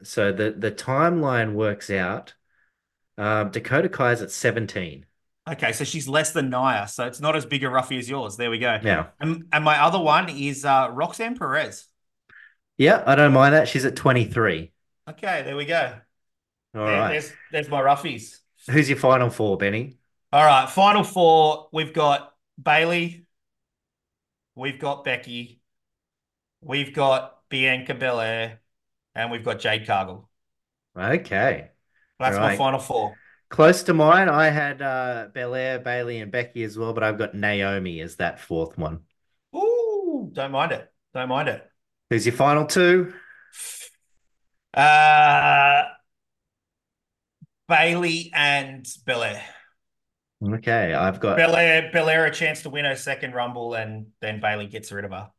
so the the timeline works out. Um, Dakota Kai's at 17. Okay, so she's less than Nia, so it's not as big a roughie as yours. There we go. Now, And, and my other one is uh, Roxanne Perez. yeah, I don't mind that. She's at 23. Okay, there we go. All There- right. There's there's my roughies. Who's your final four, Benny? All right, final four. We've got Bayley. We've got Becky. We've got Bianca Belair, and we've got Jade Cargill. Okay. That's All my final four. Close to mine, I had uh, Belair, Bayley, and Becky as well, but I've got Naomi as that fourth one. Ooh, don't mind it. Don't mind it. Who's your final two? Uh, Bayley and Belair. Okay, I've got Belair, Belair a chance to win her second Rumble, and then Bayley gets rid of her.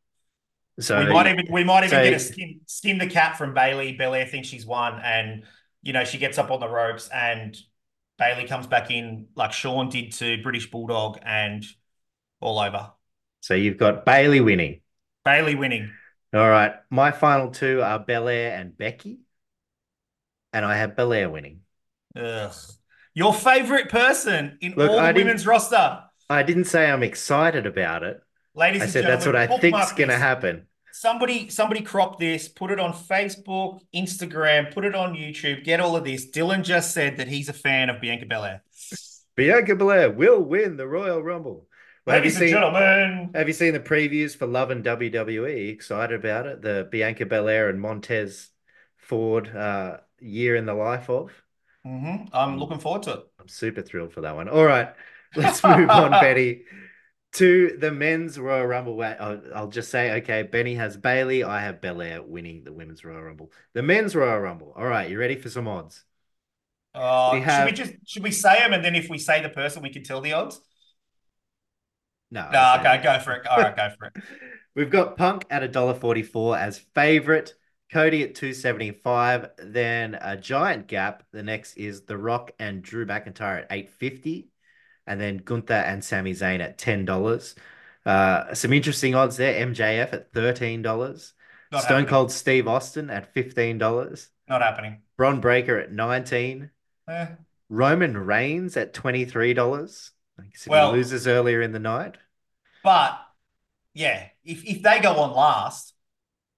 so we might even we might even so- get a skin skin the cat from Bayley. Belair thinks she's won, and you know she gets up on the ropes, and Bayley comes back in like Shawn did to British Bulldog, and all over. so you've got Bayley winning. Bayley winning. All right, my final two are Belair and Becky, and I have Belair winning. Ugh. Your favorite person in Look, all the women's roster, I didn't say I'm excited about it. ladies I said that's what. I think's going to happen. Somebody, somebody crop this, put it on Facebook, Instagram, put it on YouTube. Get all of this. Dylan just said that he's a fan of Bianca Belair. Bianca Belair will win the Royal Rumble. Well, have you Ladies seen gentlemen, have you seen the previews for Love and WWE? Excited about it? The Bianca Belair and Montez Ford uh, year in the life of. Mhm. I'm looking forward to it. I'm super thrilled for that one. All right, let's move on, Betty, to the men's Royal Rumble. Wait, I'll, I'll just say, okay, Benny has Bayley. I have Belair winning the women's Royal Rumble. The men's Royal Rumble. All right, you ready for some odds? Uh, We should we just should we say them and then if we say the person, we can tell the odds? No. No, okay, go for it. All right, go for it. We've got Punk at $1.44 as favorite, Cody at 275, then a giant gap. The next is The Rock and Drew McIntyre at 850, and then Gunther and Sami Zayn at $10. Uh, some interesting odds there. MJF at $13. Stone happening. Cold Steve Austin at $15. Not happening. Bron Breakker at 19 Eh, Roman Reigns at $23. I Well- he loses earlier in the night. but yeah, if if they go on last,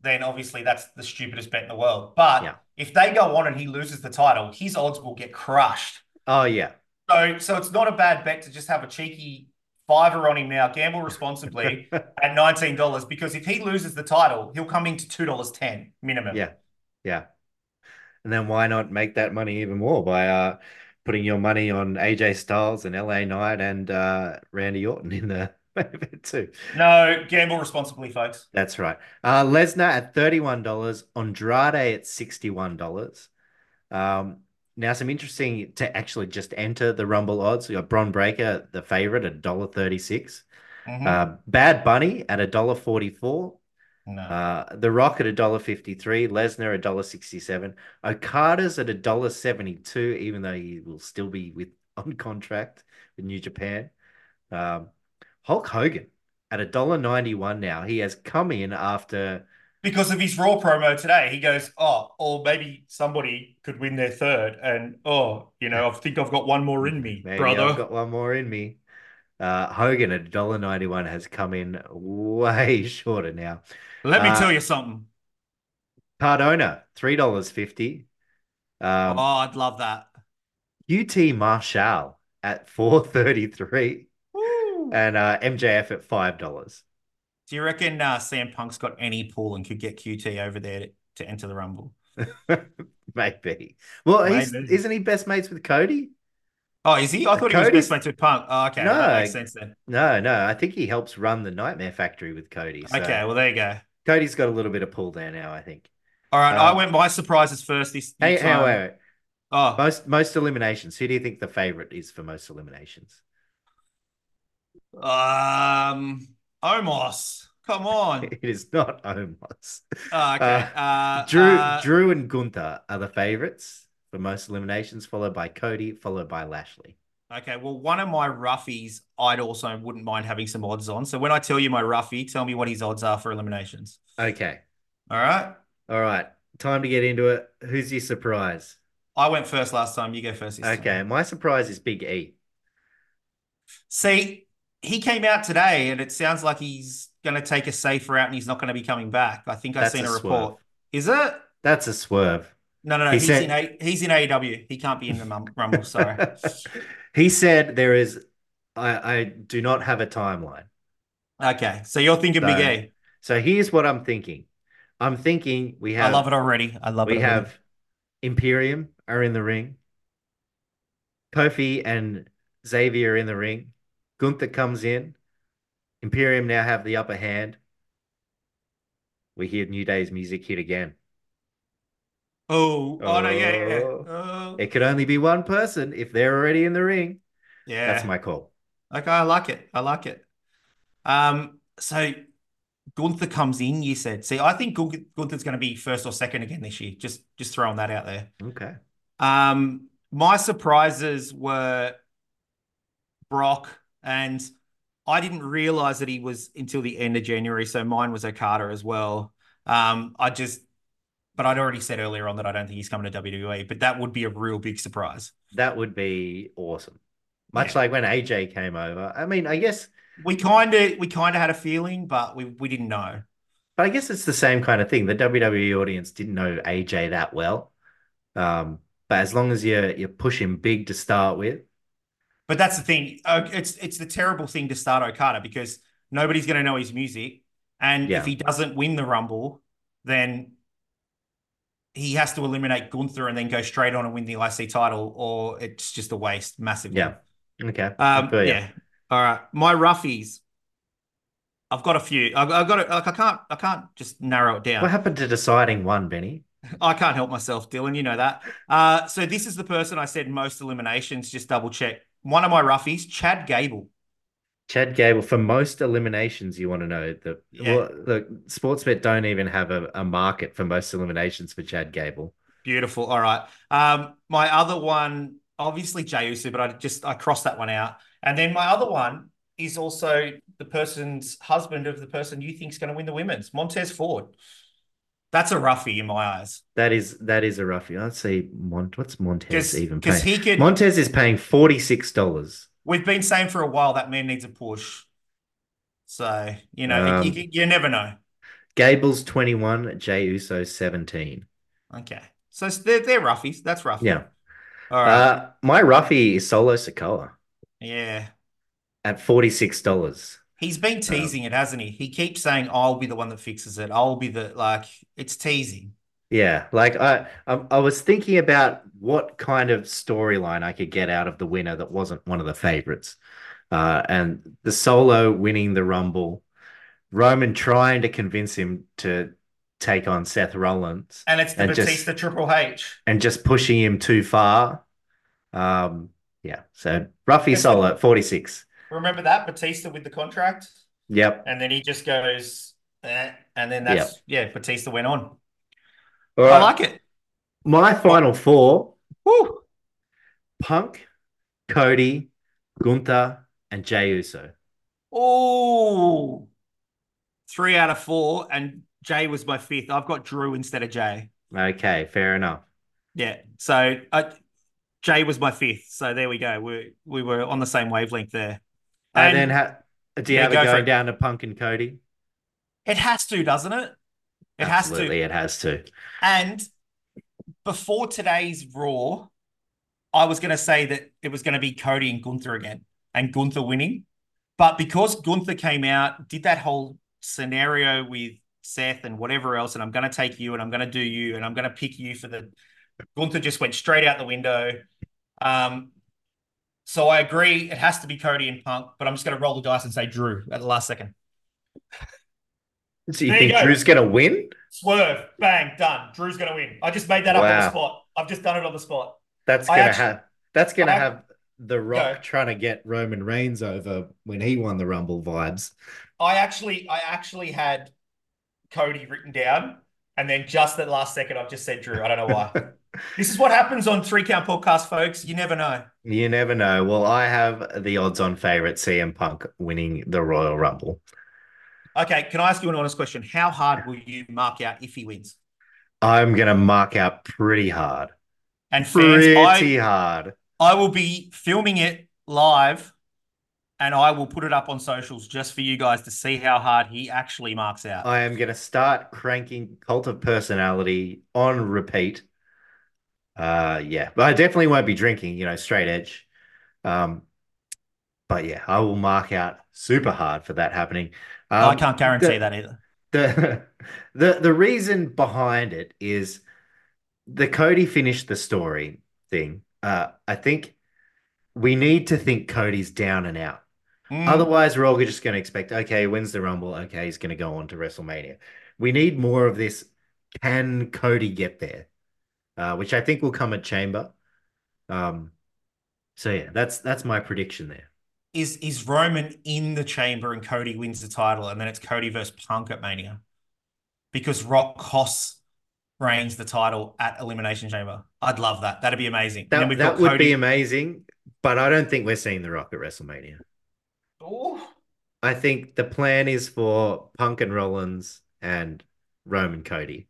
then obviously that's the stupidest bet in the world. But Yeah. if they go on and he loses the title, his odds will get crushed. Oh, yeah. So so it's not a bad bet to just have a cheeky fiver on him now. Gamble responsibly at nineteen dollars because if he loses the title, he'll come into two dollars ten minimum. Yeah. Yeah. And then why not make that money even more by uh putting your money on AJ Styles and LA Knight and uh Randy Orton in the main event too. No, gamble responsibly, folks. That's right. Uh Lesnar at $31, Andrade at $61. Um now some interesting to actually just enter the Rumble odds. We got Bron Breakker, the favorite at $1.36. Mhm. Uh, Bad Bunny at $1.44. no. Uh, The Rock at $1.53, Lesnar at $1.67, Okada's at $1.72, even though he will still be with on contract with New Japan. Um, Hulk Hogan at a dollar ninety one now. He has come in after because of his Raw promo today. He goes, oh, or maybe somebody could win their third, and oh, you know, I think I've got one more in me, maybe brother. I've got one more in me. Uh, Hogan at dollar ninety one has come in way shorter now. Let me Uh, tell you something. Cardona three dollars fifty. Um, oh, I'd love that. QT Marshall at four thirty three, and uh, MJF at five dollars. Do you reckon uh, CM Punk's got any pull and could get QT over there to, to enter the Rumble? Maybe. Well, he's, Maybe. isn't he best mates with Cody? Oh, is he? I thought he was best mates with Punk. Oh, okay. No. That makes sense then. No, no. I think he helps run the Nightmare Factory with Cody. So Okay, well, there you go. Cody's got a little bit of pull there now. I think. All right, Um, I went my surprises first this Hey, time. hey, wait, wait. Oh, Most most eliminations. Who do you think the favorite is for most eliminations? um, Omos. Come on. It is not Omos. Oh, okay. Uh, Drew, uh, Drew, and Gunther are the favorites for most eliminations, followed by Cody, followed by Lashley. Okay, well, one of my roughies, I'd also wouldn't mind having some odds on. So when I tell you my roughie, tell me what his odds are for eliminations. Okay, All right. all right. Time to get into it. Who's your surprise? I went first last time. You go first this time. Okay, my surprise is Big E. See, he came out today, and it sounds like he's going to take a safer route, and he's not going to be coming back. I think I've That's seen a a report. Is it? That's a swerve. No, no, no. He he's said- in a, he's in AEW. He can't be in the Rumble. Sorry. he said there is. I, I do not have a timeline. Okay, so you're thinking So, Big E. So here's what I'm thinking. I'm thinking we have I love it already. I love we it. We have Imperium are in the ring. Kofi and Xavier are in the ring. Gunther comes in. Imperium now have the upper hand. We hear New Day's music hit again. Oh, oh no, yeah, yeah. Oh. Oh, It could only be one person if they're already in the ring. yeah. That's my call. Okay, I like it. I like it. Um, so Gunther comes in, you said. See, I think Gun- Gunther's going to be first or second again this year. Just just throwing that out there. Okay. Um, my surprises were Brock, and I didn't realize that he was until the end of January. So mine was Okada as well. Um, I just, but I'd already said earlier on that I don't think he's coming to WWE, but that would be a real big surprise. That would be awesome. Much Yeah. like when AJ came over. I mean, I guess We kind of we kind of had a feeling, but we we didn't know. But I guess it's the same kind of thing. The WWE audience didn't know AJ that well. Um, but as long as you're you're pushing big to start with, But that's the thing. Uh, it's it's the terrible thing to start Okada because nobody's going to know his music, and Yeah. if he doesn't win the Rumble, then he has to eliminate Gunther and then go straight on and win the IC title, or it's just a waste massively. Yeah. okay. Um. ya. Yeah. All right. My roughies. I've got a few. I've, I've got it. Like I can't. I can't just narrow it down. What happened to deciding one, Benny? I can't help myself, Dylan. You know that. Uh, so this is the person I said most eliminations. Just double check. One of my roughies, Chad Gable. Chad Gable, for most eliminations, you want to know the Yeah. well, the Sportsbet don't even have a, a market for most eliminations for Chad Gable. Beautiful. All right. Um, my other one, obviously Jey Uso, but I just I crossed that one out. And then my other one is also the person's husband of the person you think is going to win the women's, Montez Ford. That's a roughie in my eyes That is that is a roughie. I'd say Mont what's Montez even paying? he could. Montez is paying forty six dollars. we've been saying for a while that man needs a push. So you know, Um, you, you, you never know. Gable's twenty one, Jey Uso seventeen. Okay, so they're they're roughies. That's rough. Yeah. All right. Uh, my roughie is Solo Sikoa yeah. at forty six dollars. He's been teasing it, hasn't he? He keeps saying, "I'll be the one that fixes it. I'll be the like." It's teasing. Yeah, like I, I, I was thinking about what kind of storyline I could get out of the winner that wasn't one of the favorites, uh, and the Solo winning the Rumble, Roman trying to convince him to take on Seth Rollins, And it's the And just- Batista Triple H. and just pushing him too far. Um, yeah, so Ruffy Solo at forty six. Remember that Batista with the contract, Yep. and then he just goes, eh, and then that's yeah. Batista went on. All I like it. My final four: Woo. Punk, Cody, Gunther, and Jey Uso. Oh, three out of four, and Jey was my fifth. I've got Drew instead of Jey. Okay, fair enough. Yeah. So uh, Jey was my fifth. So there we go. We we were on the same wavelength there. And, then ha- do you Yeah, have it go for going it. down to Punk and Cody? It has to, doesn't it? It Absolutely, has to. it has to. to. And before today's Raw, I was going to say that it was going to be Cody and Gunther again, and Gunther winning. But because Gunther came out, did that whole scenario with Seth and whatever else, and I'm going to take you and I'm going to do you and I'm going to pick you for the. Gunther just went straight out the window. Um, so I agree, it has to be Cody and Punk, but I'm just going to roll the dice and say Drew at the last second. So you There you think go. Drew's going to win? Swerve, bang, done. Drew's going to win. I just made that up on the spot. I've just done it on the spot. That's gonna have. That's gonna have The Rock Go. trying to get Roman Reigns over when he won the Rumble vibes. I actually, I actually had Cody written down, and then just at the last second, I've just said Drew. I don't know why. this is what happens on Three Count Podcast, folks. You never know. You never know. Well, I have the odds-on favorite CM Punk winning the Royal Rumble. Okay, can I ask you an honest question? How hard will you mark out if he wins? I'm gonna mark out pretty hard, And fans, I, pretty hard. I will be filming it live, and I will put it up on socials just for you guys to see how hard he actually marks out. I am gonna start cranking Cult of Personality on repeat. Uh, yeah, but I definitely won't be drinking. You know, straight edge. Um, but yeah, I will mark out super hard for that happening. I Um, can't guarantee the- that either. the the the reason behind it is the Cody finished the story thing. Uh, I think we need to think Cody's down and out. Mm. Otherwise, we're all just going to expect, okay, he wins the Rumble. Okay, he's going to go on to WrestleMania. We need more of this. Can Cody get there? Uh, which I think will come at Chamber. Um, so yeah, that's that's my prediction there. is is Roman in the chamber and Cody wins the title, and then it's Cody versus Punk at Mania, because Rock costs Reigns the title at Elimination Chamber. I'd love that. That'd be amazing. and That, then that would Cody. be amazing, but I don't think we're seeing The Rock at WrestleMania. Ooh. I think the plan is for Punk and Rollins and Roman Cody.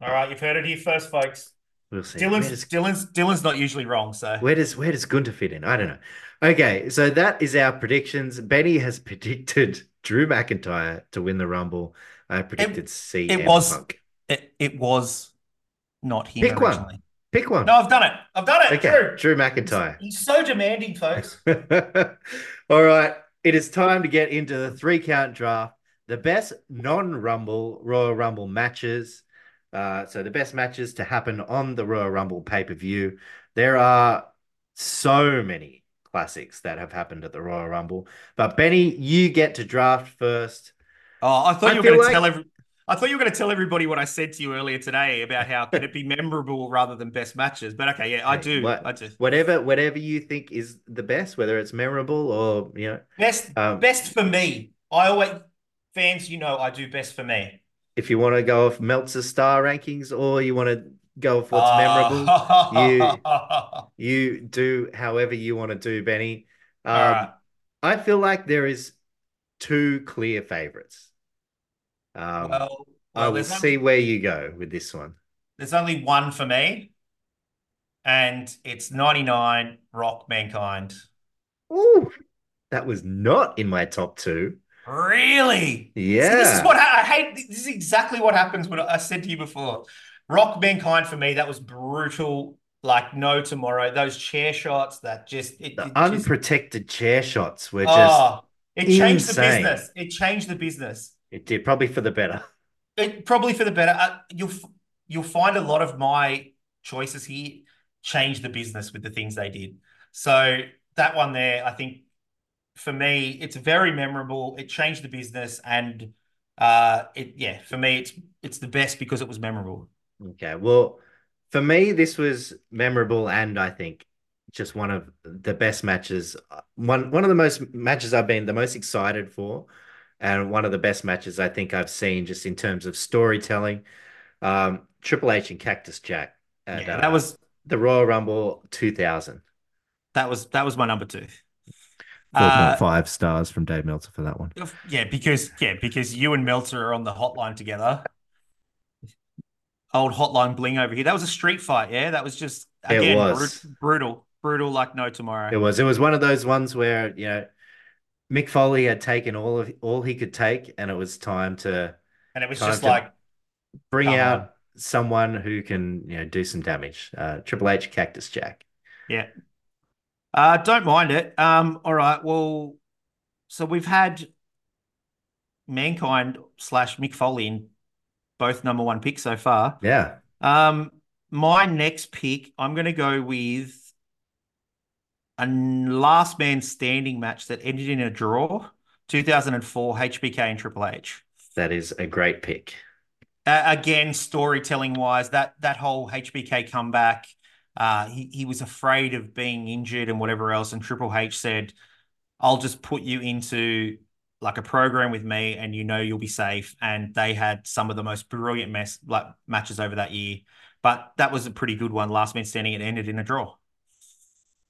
All right, you've heard it here first, folks. We'll see. Dylan's does, Dylan's Dylan's not usually wrong, so where does where does Gunther fit in? I don't know. Okay, so that is our predictions. Benny has predicted Drew McIntyre to win the Rumble. I predicted CM it was- Punk. it, it was not him Pick one. Pick one. No, I've done it. I've done it. okay, Drew. Drew McIntyre. He's so demanding, folks. All right, it is time to get into the three count draft. The best non-Rumble Royal Rumble matches. Uh, so the best matches to happen on the Royal Rumble pay-per-view. There are so many classics that have happened at the Royal Rumble. But Benny, you get to draft first. Oh, I thought I you were going to tell every. I thought you were going to tell everybody what I said to you earlier today about how can it be memorable rather than best matches. But okay, yeah, I do. what- I do. Whatever, whatever you think is the best, whether it's memorable or you know, Best, um, best for me. I always fans, you know, I do best for me. If you want to go off Meltzer's star rankings or you want to go off what's Ah. memorable, memorable. you do however you want to do, Benny. Um, right. I feel like there is two clear favorites. Um, Well, I will see only, where you go with this one. there's only one for me, and it's 99 Rock Mankind. Ooh, that was not in my top two. Really? Yeah. See, this is what I, I hate. This is exactly what happens when I said to you before. Rock Mankind for me, that was brutal. Like no tomorrow. Those chair shots that just it, the it just unprotected chair shots were just, oh, it changed the business. It changed the business. it did probably for the better. It probably for the better. Uh, you'll you'll find a lot of my choices here change the business with the things they did. So that one there, I think for me, it's very memorable. It changed the business, and uh, it yeah, for me, it's it's the best because it was memorable. Okay, well, for me, this was memorable, and I think just one of the best matches. One one of the most matches I've been the most excited for, and one of the best matches I think I've seen just in terms of storytelling. Um, Triple H and Cactus Jack at yeah, uh, that was the Royal Rumble 2000. that was that was my number two. Uh, 4.5 stars from Dave Meltzer for that one. yeah, because yeah, because you and Meltzer are on the hotline together. Old hotline bling over here. That was a street fight, yeah. That was just again was. bru- brutal, brutal like no tomorrow. It was. It was one of those ones where you know Mick Foley had taken all of all he could take, and it was time to and it was just like bring out on. someone who can you know do some damage. Uh, Triple H, Cactus Jack. Yeah. Uh, don't mind it. Um, all right. Well, so we've had Mankind slash Mick Foley in both number one picks so far. Yeah. Um, my next pick, I'm going to go with a last man standing match that ended in a draw, 2004 HBK and Triple H. That is a great pick. Uh, again, storytelling wise, that that whole HBK comeback, uh, he he was afraid of being injured and whatever else, and Triple H said, "I'll just put you into like a program with me, and you know you'll be safe." And they had some of the most brilliant mess like matches over that year, but that was a pretty good one. Last man standing, it ended in a draw.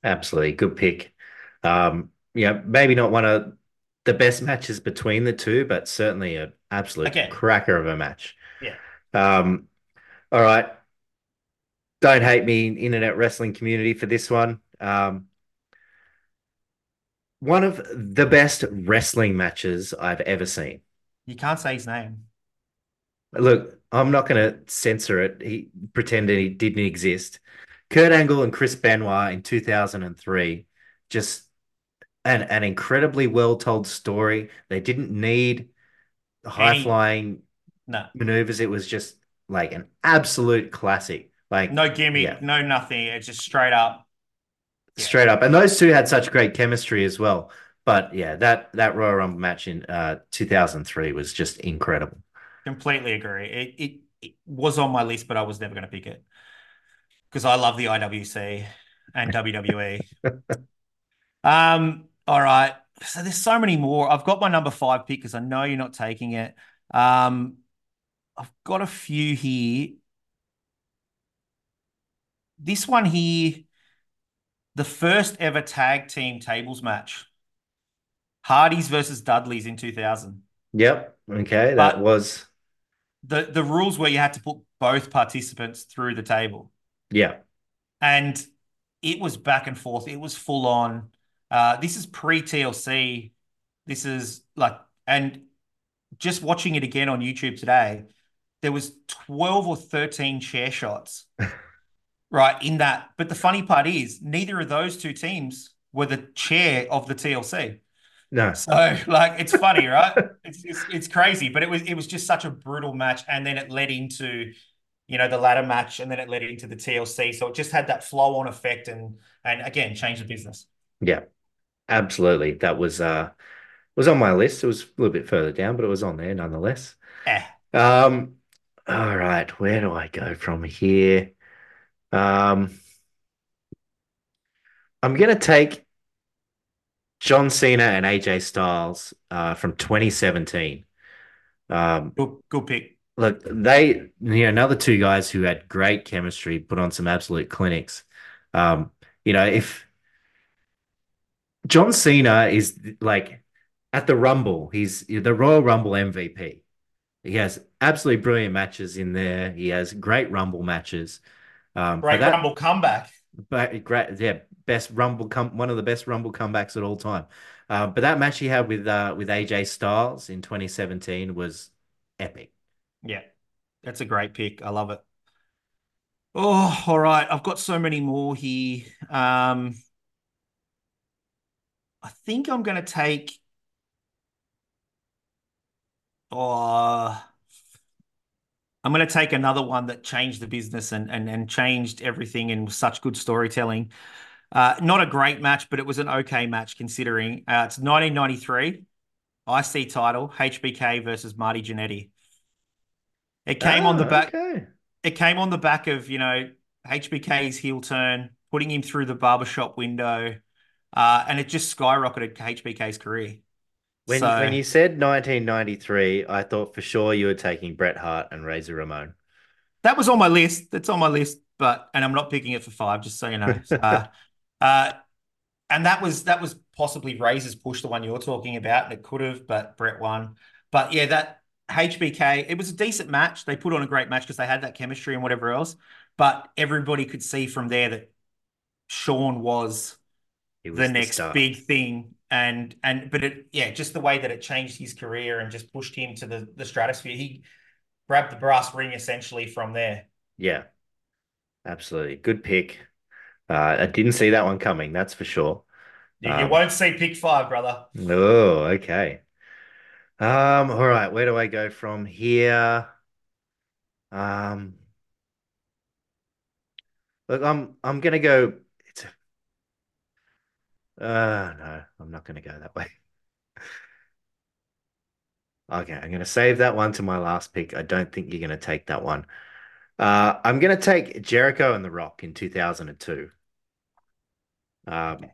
Absolutely. Good pick. Um, yeah, maybe not one of the best matches between the two, but certainly an absolute Again. cracker of a match. Yeah. Um, all right. Don't hate me, in internet wrestling community, for this one. Um, one of the best wrestling matches I've ever seen. You can't say his name. Look, I'm not going to censor it. He pretended he didn't exist. Kurt Angle and Chris Benoit in 2003, just an, an incredibly well told story. They didn't need high flying No, maneuvers. It was just like an absolute classic. Like no gimmick, Yeah. no nothing. It's just straight up. yeah. straight up. And those two had such great chemistry as well. But yeah, that that Royal Rumble match in uh 2003 was just incredible. Completely agree. It, it it was on my list, but I was never going to pick it because I love the IWC and WWE. um. All right. So there's so many more. I've got my number five pick because I know you're not taking it. Um. I've got a few here. This one here, the first ever tag team tables match. Hardys versus Dudleys in 2000. Yep. Okay. That was The the rules were you had to put both participants through the table. yeah. And it was back and forth. It was full on. Uh, this is pre TLC. This is like, and just watching it again on YouTube today, there was 12 or 13 chair shots, right, in that. But the funny part is, neither of those two teams were the chair of the TLC. No. So like it's funny, right? It's, it's it's crazy, but it was it was just such a brutal match, and then it led into, you know, the ladder match, and then it led into the TLC. So it just had that flow on effect, and and again changed the business. Yeah. Absolutely. That was uh was on my list. It was a little bit further down, but it was on there nonetheless. Eh, Um, all right, where do I go from here? Um, I'm gonna take John Cena and AJ Styles uh, from 2017. Um, good good pick. look, they, you know, another two guys who had great chemistry, put on some absolute clinics. Um, you know, if John Cena is like at the Rumble, he's the Royal Rumble MVP. He has absolutely brilliant matches in there. He has great Rumble matches. Um, Great that- Rumble comeback. but great, yeah, best Rumble come one of the best Rumble comebacks at all time. Uh, but that match he had with uh, with AJ Styles in 2017 was epic. Yeah, that's a great pick. I love it. Oh, all right. I've got so many more here. Um, I think I'm going to take. Oh, I'm going to take another one that changed the business and and and changed everything and was such good storytelling. Uh, not a great match, but it was an okay match considering. Uh, it's 1993 IC title HBK versus Marty Jannetty. It came on the Ah, back. Okay. It came on the back of you know HBK's heel turn, putting him through the barbershop window, uh, and it just skyrocketed HBK's career. When So- when you said 1993, I thought for sure you were taking Bret Hart and Razor Ramon. That was on my list. That's on my list, but and I'm not picking it for five, just so you know. uh, uh, and that was that was possibly Razor's push, the one you're talking about, and it could have, but Bret won. But yeah, that HBK, it was a decent match. They put on a great match because they had that chemistry and whatever else. But everybody could see from there that Shawn was, was the the next star. big thing. And and but it yeah, just the way that it changed his career and just pushed him to the the stratosphere. He grabbed the brass ring essentially from there. Yeah, absolutely. Good pick. Uh, I didn't see that one coming, that's for sure. You, you Um, won't see pick five, brother. Oh, okay. Um, all right, where do I go from here? Um, look, I'm I'm gonna go. Uh no, I'm not gonna go that way. Okay, I'm gonna save that one to my last pick. I don't think you're gonna take that one. Uh, I'm gonna take Jericho and The Rock in 2002. Um,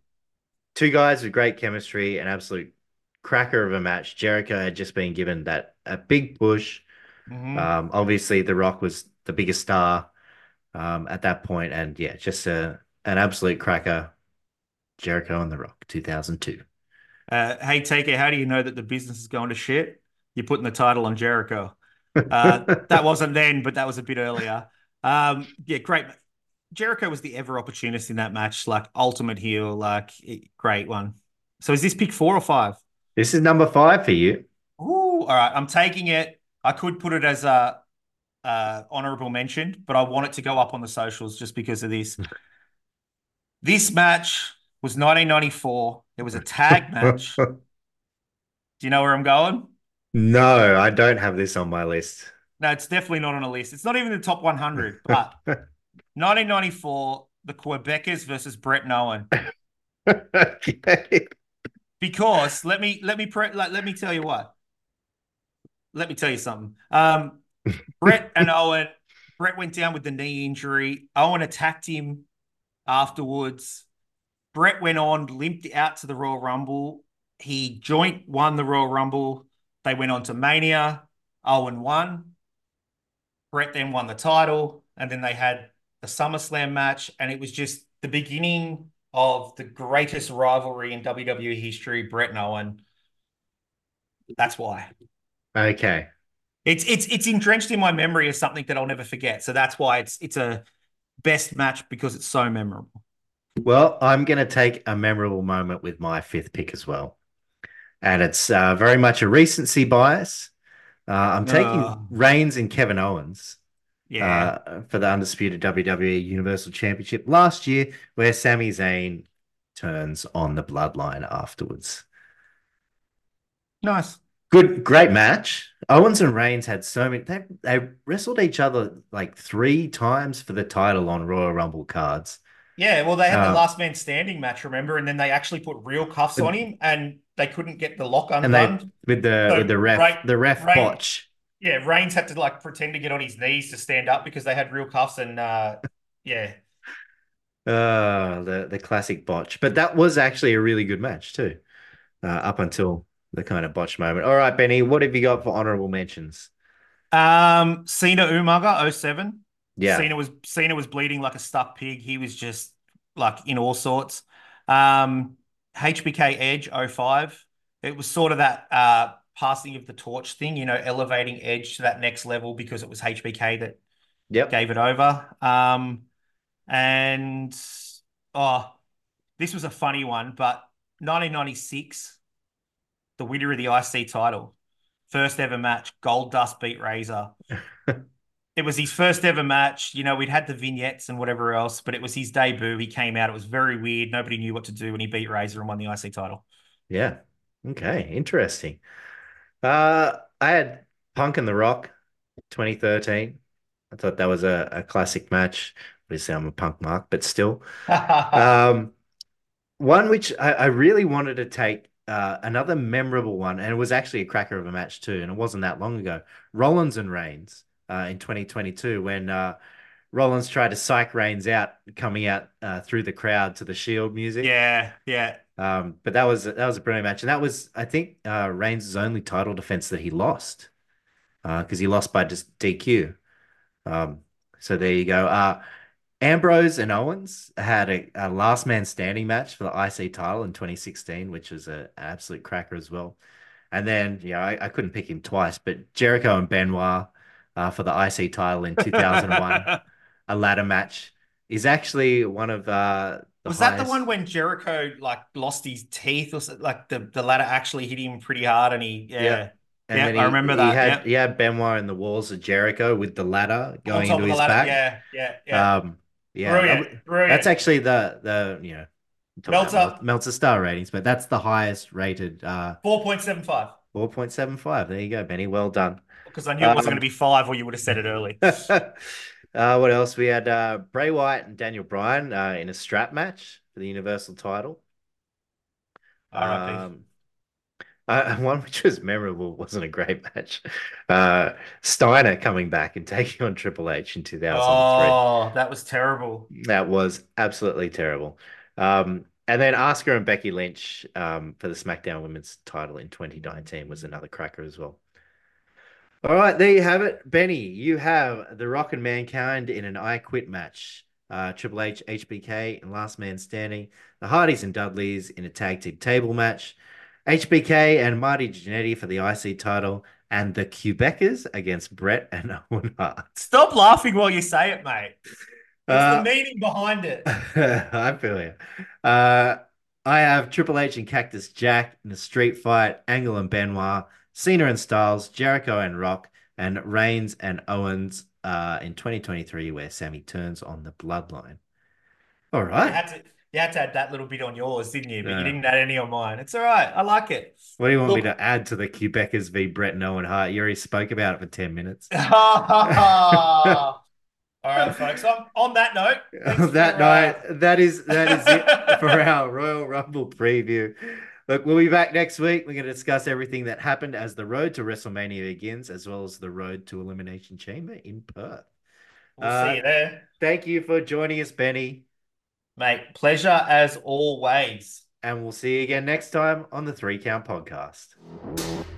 two guys with great chemistry, an absolute cracker of a match. Jericho had just been given that a big push. Mhm. Um, obviously, The Rock was the biggest star um, at that point, and yeah, just a an absolute cracker. Jericho and The Rock, 2002. Uh, hey, take it. How do you know that the business is going to shit? You're putting the title on Jericho. Uh, that wasn't then, but that was a bit earlier. Um, yeah, great. Jericho was the ever opportunist in that match, like ultimate heel, like great one. So is this pick four or five? This is number five for you. Ooh, all right. I'm taking it. I could put it as a, uh honorable mention, but I want it to go up on the socials just because of this. This match was 1994. It was a tag match. Do you know where I'm going? No, I don't have this on my list. No, it's definitely not on a list. It's not even the top 100. But 1994, the Quebecers versus Bret and Owen. Okay. Because let me let me pre- like, let me tell you what. Let me tell you something. Um, Bret and Owen. Bret went down with the knee injury. Owen attacked him afterwards. Bret went on, limped out to the Royal Rumble. He joint won the Royal Rumble. They went on to Mania. Oh Owen won. Bret then won the title, and then they had the SummerSlam match, and it was just the beginning of the greatest rivalry in WWE history, Bret and Owen. That's why. Okay. It's it's it's entrenched in my memory as something that I'll never forget. So that's why it's it's a best match because it's so memorable. Well, I'm going to take a memorable moment with my fifth pick as well. And it's uh, very much a recency bias. Uh, I'm taking Oh. Reigns and Kevin Owens Yeah. uh, for the undisputed WWE Universal Championship last year, where Sami Zayn turns on the bloodline afterwards. nice. Good, great match. Owens and Reigns had so many. They, they wrestled each other like three times for the title on Royal Rumble cards. Yeah, well, they had the Uh, last man standing match, remember? And then they actually put real cuffs on him and they couldn't get the lock undone. they with the So, with the ref the ref right- botch. Yeah, Reigns had to like pretend to get on his knees to stand up because they had real cuffs and uh yeah. Uh, the the classic botch. But that was actually a really good match too, uh, up until the kind of botch moment. All right, Benny, what have you got for honorable mentions? Um Cena Umaga 07. Yeah, Cena was Cena was bleeding like a stuck pig. He was just like in all sorts. Um, HBK Edge 05. It was sort of that uh passing of the torch thing, you know, elevating Edge to that next level because it was HBK that yep. gave it over. Um, and oh, this was a funny one, but 1996, the winner of the IC title, first ever match, Goldust beat Razor. It was his first ever match. You know, we'd had the vignettes and whatever else, but it was his debut. He came out. It was very weird. Nobody knew what to do when he beat Razor and won the IC title. Yeah. Okay, interesting. Uh, I had Punk and The Rock, 2013. I thought that was a, a classic match. Obviously, I'm a punk mark, but still. Um, one which I, I really wanted to take uh, another memorable one, and it was actually a cracker of a match too, and it wasn't that long ago. Rollins and Reigns uh, in 2022 when uh, Rollins tried to psych Reigns out coming out uh, through the crowd to the Shield music. yeah, yeah. Um, but that was that was a brilliant match, and that was I think uh, Reigns' only title defense that he lost because he lost by just DQ. Um, so there you go. Uh, Ambrose and Owens had a, a last man standing match for the IC title in 2016, which was a, an absolute cracker as well. And then, you know, I, I couldn't pick him twice, but Jericho and Benoit uh, for the IC title in 2001, a ladder match, is actually one of uh, the Was highest... that the one when Jericho like lost his teeth or something? Like the, the ladder actually hit him pretty hard and he, yeah. Yeah. And then he, I remember he that, had yeah. he had Benoit in the walls of Jericho with the ladder going into his ladder. back. Yeah, yeah, yeah. Um, yeah, brilliant, brilliant. that's actually the the you know Meltzer. Meltzer star ratings, but that's the highest rated uh 4.75. 4.75. There you go, Benny. Well done. Because I knew it wasn't Um, going to be five or you would have said it early. uh, what else? We had uh, Bray Wyatt and Daniel Bryan uh, in a strap match for the Universal title. Um, uh, one which was memorable wasn't a great match. Uh, Steiner coming back and taking on Triple H in 2003. Oh, that was terrible. That was absolutely terrible. Um, and then Asuka and Becky Lynch um, for the SmackDown Women's title in 2019 was another cracker as well. All right, there you have it. Benny, you have The Rock and Mankind in an I Quit match. Uh, Triple H, HBK, and Last Man Standing. The Hardys and Dudleys in a tag team table match. HBK and Marty Jannetty for the IC title. And the Quebecers against Bret and Owen Hart. Stop laughing while you say it, mate. It's Uh, the meaning behind it. I feel you. Uh, I have Triple H and Cactus Jack in a street fight, Angle and Benoit, Cena and Styles, Jericho and Rock, and Reigns and Owens uh, in 2023, where Sami turns on the bloodline. All right. You had to, you had to add that little bit on yours, didn't you? But you didn't add any on mine. It's all right. I like it. What do you want me to add to the Quebecers v Bret and Owen Hart? You already spoke about it for 10 minutes. all right, folks. On, on that note, On that for, uh, note, that is that is it for our Royal Rumble preview. Look, we'll be back next week. We're going to discuss everything that happened as the road to WrestleMania begins, as well as the road to Elimination Chamber in Perth. We'll Uh, see you there, Thank you for joining us, Benny, mate. Pleasure as always. and we'll see you again next time on the Three Count Podcast.